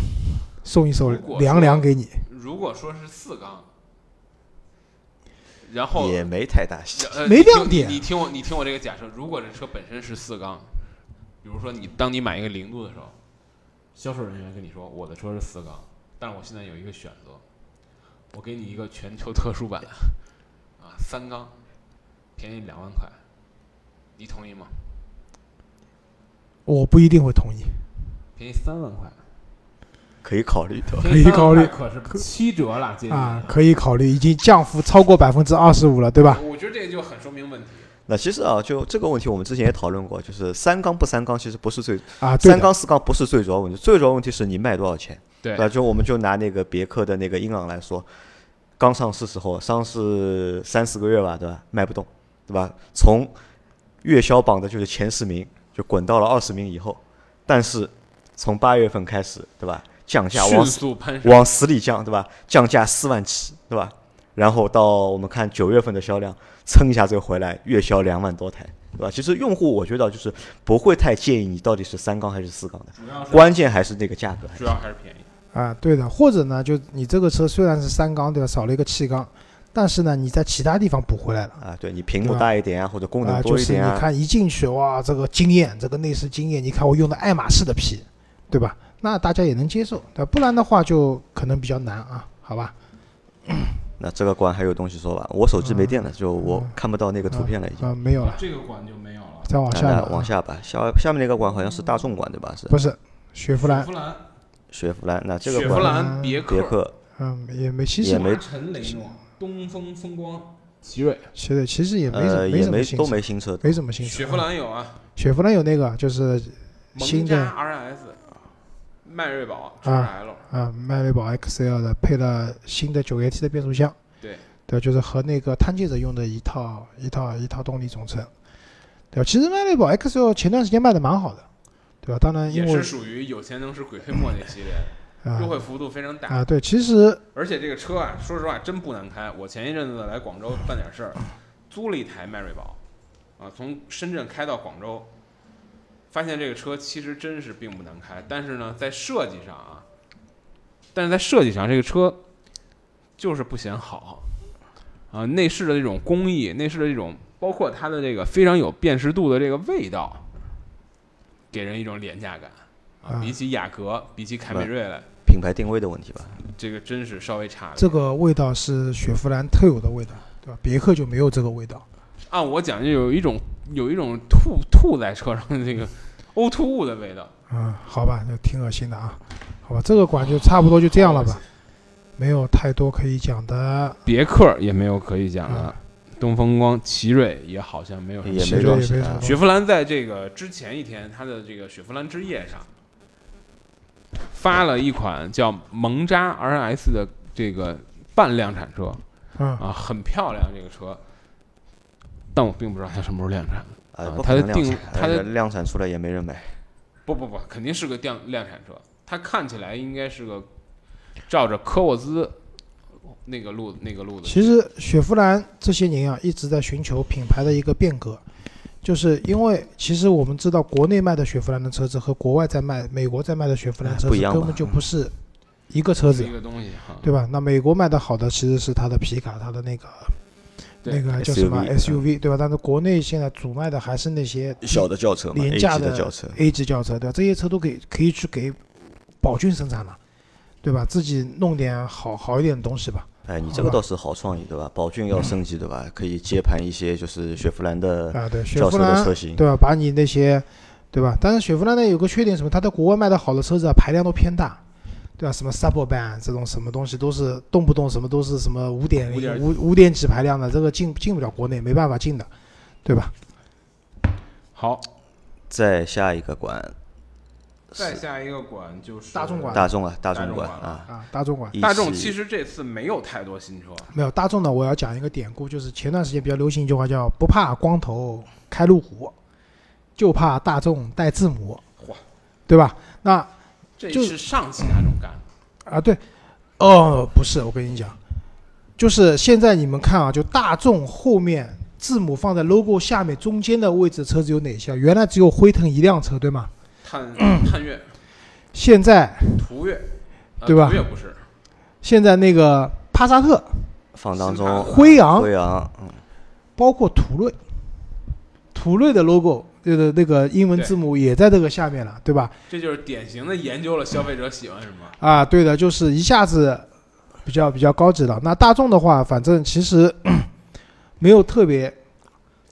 C: 送一手凉凉给你。
B: 如果说是四缸，然后
A: 也没太大戏。
C: 没亮点
B: 你你听我，你听我这个假设，如果这车本身是四缸，比如说你当你买一个零度的时候，销售人员跟你说我的车是四缸，但是我现在有一个选择，我给你一个全球特殊版，啊，三缸，便宜两万块，你同意吗？
C: 我不一定会同意。
B: 便宜三万块，
A: 可以考虑的。
C: 可以考虑
B: 可是七折了，
C: 啊，可以考虑，已经降幅超过百分之二十五了，对吧？
B: 我觉得这个就很说明问题。
A: 那其实啊，就这个问题，我们之前也讨论过，就是三缸不三缸，其实不是最
C: 啊，
A: 三缸四缸不是最主要问题，最主要问题是你卖多少钱。
B: 对
A: 吧？就我们就拿那个别克的那个英朗来说，刚上市时候，上市三四个月吧，对吧？卖不动，对吧？从月销榜的就是前十名，就滚到了二十名以后，但是从八月份开始，对吧？降价往往死里降，对吧？降价四万起，对吧？然后到我们看九月份的销量，蹭一下这个回来，月销两万多台，对吧？其实用户我觉得就是不会太介意你到底是三缸还是四缸的，关键还是那个价格。
B: 主要还是便宜。
C: 啊，对的。或者呢，就你这个车虽然是三缸，对吧？少了一个气缸，但是呢，你在其他地方补回来了。
A: 啊，对你屏幕大一点啊，或者功
C: 啊，
A: 能
C: 就是你
A: 多一点啊，
C: 看一进去哇，这个惊艳，这个内饰惊艳。你看我用的爱马仕的皮，对吧？那大家也能接受，对？不然的话就可能比较难啊，好吧？
A: 那这个馆还有东西说吧？我手机没电了，就我
C: 嗯
A: 看不到那个图片了已经。
C: 啊，没有了，
B: 这个馆就没有了。
C: 再往下
A: 往下吧，下下面那个馆好像是大众馆对吧？是
C: 不是雪佛兰
B: 雪，佛兰、
A: 雪佛兰。那这个
B: 雪佛
A: 馆
B: 兰、别
A: 别克
C: 嗯，也没，其实
A: 也没
B: 陈雷诺、东风风光、奇瑞。
C: 奇瑞其实也没什
A: 呃
C: 没
A: 也没都
C: 什么新车，
A: 没新车，
C: 没什么新车。
B: 雪佛兰有啊，
C: 雪佛兰有那个就是新的
B: RS、迈锐宝
C: 啊
B: XL，
C: 啊，迈锐宝 XL 的配了新的九 AT 的变速箱，
B: 对，
C: 对，就是和那个探界者用的一套一套一套动力总成，对吧？其实迈锐宝 XL 前段时间卖的蛮好的，对吧？当然因为
B: 也是属于有钱能使鬼推磨那系列啊，优惠幅度非常大。
C: 啊，对，其实
B: 而且这个车啊，说实话真不难开。我前一阵子来广州办点事儿，租了一台迈锐宝，啊，从深圳开到广州，发现这个车其实真是并不难开，但是呢，在设计上啊，但是在设计上这个车就是不显好，啊，内饰的这种工艺，内饰的这种，包括它的这个非常有辨识度的这个味道，给人一种廉价感啊，
C: 啊
B: 比起雅阁，比起凯美瑞来，
A: 品牌定位的问题吧。
B: 这个真是稍微差了。
C: 这个味道是雪佛兰特有的味道，对吧？别克就没有这个味道。
B: 按我讲，就有一种有一种吐吐在车上的这个呕吐物的味道。
C: 嗯，好吧，那挺恶心的啊。好吧，这个馆就差不多就这样了吧，没有太多可以讲的。
B: 别克也没有可以讲的
C: 啊，
B: 东风光、奇瑞也好像没有什么
A: 也没东西啊
C: 也没什么。
B: 雪佛兰在这个之前一天，它的这个雪佛兰之夜上发了一款叫蒙扎 RS 的这个半量产车
C: 嗯，
B: 啊，很漂亮这个车，但我并不知道它什么时候量产。
A: 啊
B: 啊，
A: 不可能量
B: 它的定
A: 产
B: 它的
A: 呃量产出来也没人买。
B: 不不不，肯定是个量量产车，它看起来应该是个照着科沃兹那个路那个路子。
C: 其实雪佛兰这些年啊一直在寻求品牌的一个变革，就是因为其实我们知道国内卖的雪佛兰的车子和国外在卖美国在卖的雪佛兰车
A: 不一样吧
C: 子根本就不是一个车子
B: 一，个东西，
C: 对吧？那美国卖的好的其实是它的皮卡，它的那个
B: 对
C: 那个叫什么
A: SUV
C: 对吧？但是国内现在主卖的还是那些
A: 小的轿车嘛
C: 廉价
A: 的轿车。
C: A 级轿车，对吧？这些车都可以可以去给宝骏生产了，对吧？自己弄点好好一点的东西吧。
A: 哎，你这个倒是好创意，对吧？宝骏要升级，对吧？可以接盘一些就是雪佛兰的
C: 啊，对，雪
A: 轿车的
C: 佛兰
A: 车型。
C: 对吧？把你那些，对吧？但是雪佛兰呢有个缺点什么？它在国外卖的好的车子啊，排量都偏大，对吧？什么 Suburban 这种什么东西都是动不动什么都是什么五点零、
B: 5.0
C: 五五点几排量的，这个进进不了国内，没办法进的，对吧？
B: 好，
A: 再下一个馆
B: 再下一个馆就是
C: 大众馆
A: 大众啊，大众
B: 馆
A: 馆啊，
C: 啊，大众馆
B: 大众其实这次没有太多新车，
C: 没有大众呢，我要讲一个典故，就是前段时间比较流行一句话叫“不怕光头开路虎，就怕大众带字母”，
B: 嚯，
C: 对吧？那
B: 这
C: 就是
B: 上汽大众干。
C: 啊，对，哦，不是，我跟你讲，就是现在你们看啊，就大众后面字母放在 logo 下面中间的位置的车子有哪些啊？原来只有辉腾一辆车，对吗？
B: 探 <clears throat> 探岳、<clears throat>
C: 现在
B: 途岳，呃
C: 对吧
B: 途岳不是，
C: 现在那个帕萨特、
A: 放当中
C: 辉昂，
A: 辉昂，嗯，
C: 包括途锐，途锐的 logo 那个那个英文字母也在这个下面了，对吧？
B: 这就是典型的研究了消费者喜欢什么。
C: 啊，对的，就是一下子比较比较高级了。那大众的话，反正其实 <clears throat> 没有特别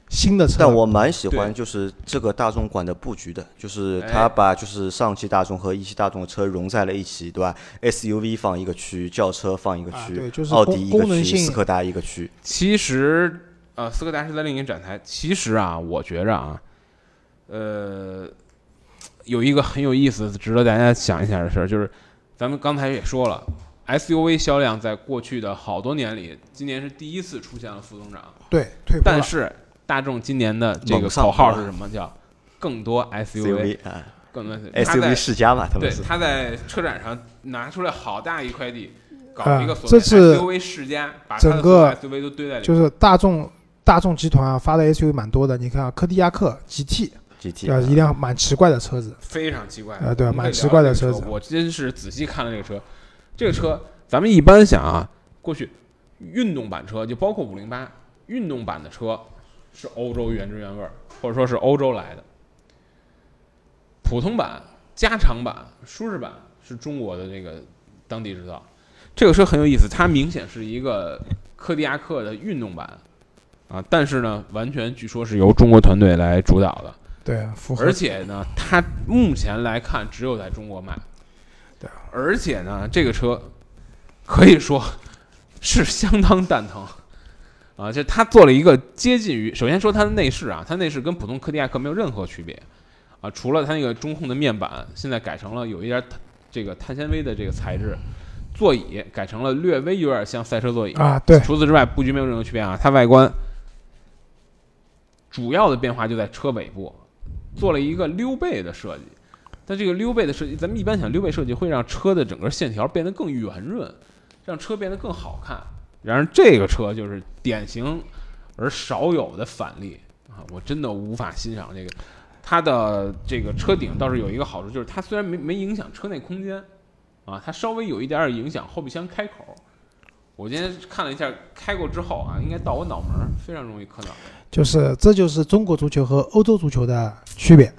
C: 新的车，
A: 但我蛮喜欢就是这个大众馆的布局的，就是
B: 哎
A: 它把就是上汽大众和一汽大众的车融在了一起，对吧？SUV 放一个区，轿车放一个区，
C: 啊对就是
A: 奥迪一个区，斯柯达一个区。
B: 其实，呃，斯柯达是在另一个展台。其实啊，我觉着啊，呃，有一个很有意思、值得大家想一想的事儿，就是咱们刚才也说了，SUV 销量在过去的好多年里，今年是第一次出现了负增长。
C: 对退步。
B: 但是大众今年的这个口号
A: 是
B: 什么？叫更多
A: SUV，SUV 啊
B: 更多 SUV 它在
A: ，SUV 世家嘛，他们
B: 对，
A: 是。
B: 他在车展上拿出来好大一块地，搞
C: 啊
B: 一个所谓
C: 这次
B: SUV 世家，把
C: 整个
B: SUV 都堆在里面。
C: 就是大众大众集团啊发的 SUV 蛮多的，你看啊，柯迪亚克 GT，
A: GT
C: 对吧？一辆蛮奇怪的车子，
B: 非常奇怪
C: 啊对
B: 我们可以
C: 蛮奇怪的车子
B: 我真是仔细看了这个车，这个车咱们一般想啊，过去运动版车就包括五零八，运动版的车是欧洲原汁原味儿，或者说是欧洲来的。普通版、加长版、舒适版是中国的这个当地制造。这个车很有意思，它明显是一个柯迪亚克的运动版啊，但是呢，完全据说是由中国团队来主导的。
C: 对，符合
B: 而且呢，它目前来看只有在中国卖。
C: 对啊
B: 而且呢，这个车可以说是相当蛋疼啊！就它做了一个接近于，首先说它的内饰啊，它内饰跟普通柯迪亚克没有任何区别啊，除了它那个中控的面板现在改成了有一点碳这个碳纤维的这个材质，座椅改成了略微有点像赛车座椅
C: 啊，对，
B: 除此之外，布局没有任何区别啊。它外观主要的变化就在车尾部，做了一个溜背的设计。但这个溜背的设计，咱们一般想溜背设计会让车的整个线条变得更圆润，让车变得更好看。然而这个车就是典型而少有的反例啊！我真的无法欣赏这个。它的这个车顶倒是有一个好处，就是它虽然没没影响车内空间啊，它稍微有一点点影响后备箱开口。我今天看了一下，开过之后啊，应该到我脑门儿，非常容易磕脑袋，
C: 就是这就是中国足球和欧洲足球的区别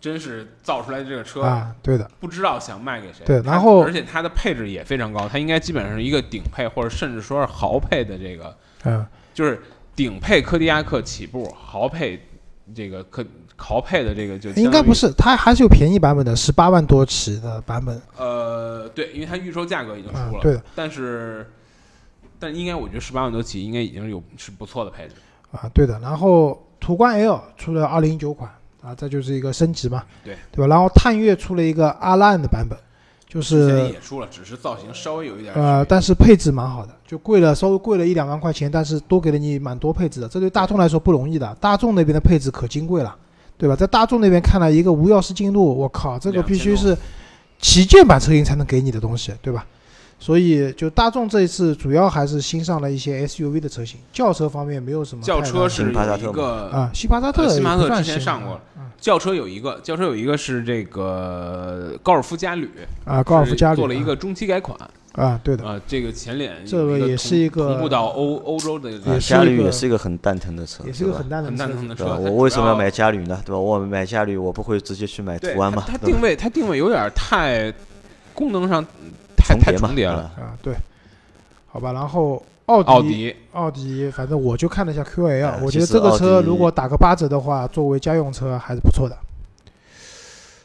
B: 真是造出来这个车，
C: 啊，对的，
B: 不知道想卖给谁。
C: 对然后
B: 而且它的配置也非常高，它应该基本上是一个顶配或者甚至说是豪配的这个，
C: 嗯，
B: 就是顶配柯迪亚克起步，豪配这个柯豪配的这个就
C: 应该不是，它还是有便宜版本的，十八万多起的版本
B: 呃，对，因为它预售价格已经出了，，
C: 啊对的
B: 但是但应该我觉得十八万多起应该已经有是不错的配置。
C: 啊，对的。然后途观 L 出了二零一九款啊，这就是一个升级嘛，
B: 对
C: 对吧？然后探岳出了一个阿烂的版本，就是
B: 也出了，只是造型稍微有一点
C: 呃，但是配置蛮好的，就贵了稍微贵了一两万块钱，但是多给了你蛮多配置的，这对大众来说不容易的。大众那边的配置可金贵了，对吧？在大众那边看来，一个无钥匙进入，我靠，这个必须是旗舰版车型才能给你的东西，对吧？所以就大众这一次主要还是新上了一些 SUV 的车型，轿车方面没有什么
B: 轿车是
A: 新帕萨特
B: 有一个
C: 啊，新帕萨特
B: 呃新帕萨特之前上过
C: 了
B: 轿车有一个轿车有一个是这个高尔夫嘉旅，
C: 啊，高尔夫嘉旅
B: 做了一个中期改款
C: 啊，对的，
B: 啊，这个前脸
C: 这个也是一个
B: 同步到欧欧洲的这
A: 啊嘉旅也是一个很蛋疼的车，
C: 也是一个很淡的车
B: 很蛋疼的？车。
A: 我为什么要买嘉旅呢？对吧？我买嘉旅，我不会直接去买途安嘛？
B: 它定位它定位有点太功能上
A: 重叠嘛
B: 重叠了。
A: 啊
C: 啊，对，好吧，然后奥迪
B: 奥迪
C: 奥迪，反正我就看了一下 QL，、
A: 哎
C: 我觉得这个车如果打个八折的话，作为家用车还是不错的。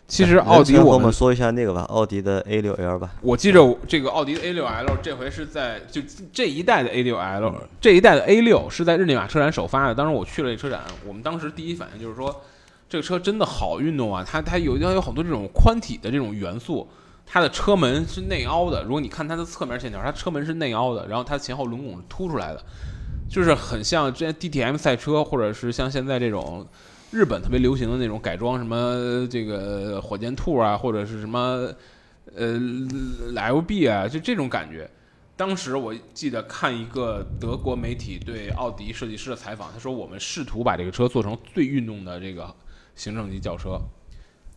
B: 其实奥迪
A: 我
B: 我们
A: 说一下那个吧，奥迪的 A 六 L 吧。
B: 我记着这个奥迪的 A 六 L 这回是在就这一代的 A 六 L 这一代的 A 六是在日内瓦车展首发的。当时我去了这车展，我们当时第一反应就是说，这个车真的好运动啊！它它有它有好多这种宽体的这种元素，它的车门是内凹的。如果你看它的侧面线条，它车门是内凹的，然后它前后轮拱是凸出来的，就是很像之前 DTM 赛车，或者是像现在这种日本特别流行的那种改装，什么这个火箭兔啊，或者是什么呃 LB 啊，就这种感觉。当时我记得看一个德国媒体对奥迪设计师的采访，他说我们试图把这个车做成最运动的这个行政级轿车。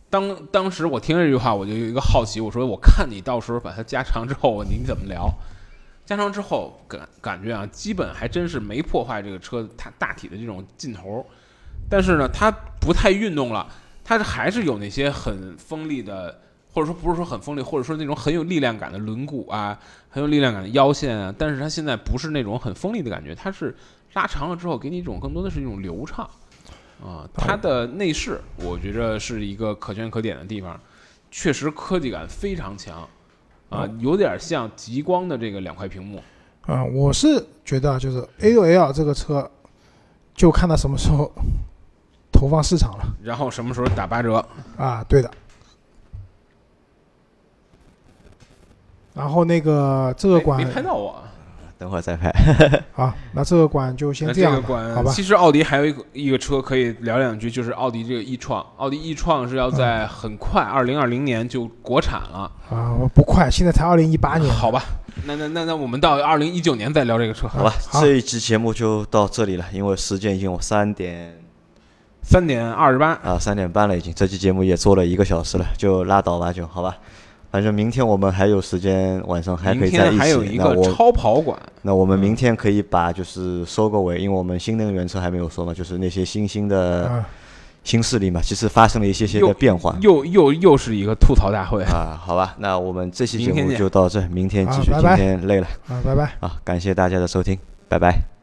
B: 当当时我听这句话，我就有一个好奇，我说我看你到时候把它加长之后，你怎么聊？加长之后感感觉啊，基本还真是没破坏这个车它大体的这种劲头，但是呢，它不太运动了，它还是有那些很锋利的，或者说不是说很锋利，或者说那种很有力量感的轮毂啊，很有力量感的腰线啊，但是它现在不是那种很锋利的感觉，它是拉长了之后给你一种更多的是一种流畅啊。它的内饰我觉着是一个可圈可点的地方，确实科技感非常强啊，有点像极光的这个两块屏幕。
C: 啊、我是觉得啊就是 A 六 L 这个车，就看它什么时候投放市场了
B: 然后什么时候打八折？
C: 啊，对的。然后那个这个
B: 没
C: 馆
B: 没拍到我啊。
A: 等会儿再拍。<laughs>
C: 好，那这个馆就先这样，
B: 这个馆，
C: 好吧？
B: 其实奥迪还有一个一个车可以聊两句，就是奥迪这个 e 创。奥迪 e 创是要在很快二零二零年就国产了，
C: 啊，不快，现在才二零一八年，
B: 好吧？那那那那我们到二零一九年再聊这个车，
A: 好吧，
C: 好
A: 这一期节目就到这里了，因为时间已经有三点
B: 三点二十八。
A: 啊三点半了，已经这期节目也做了一个小时了，就拉倒吧，就好吧。反正明天我们还有时间，晚上还可以在一起。
B: 天还有一个
A: 那我
B: 超跑馆，
A: 那我们明天可以把就是收个尾，因为我们新能源车还没有说嘛，就是那些新兴的
C: 啊，
A: 新势力嘛，其实发生了一些些的变化
B: 又又又是一个吐槽大会。
A: 啊。好吧，那我们这期节目就到这，明天继续。
C: 好拜拜
A: 今天累了
C: 啊，拜拜。
A: 啊，感谢大家的收听，拜拜。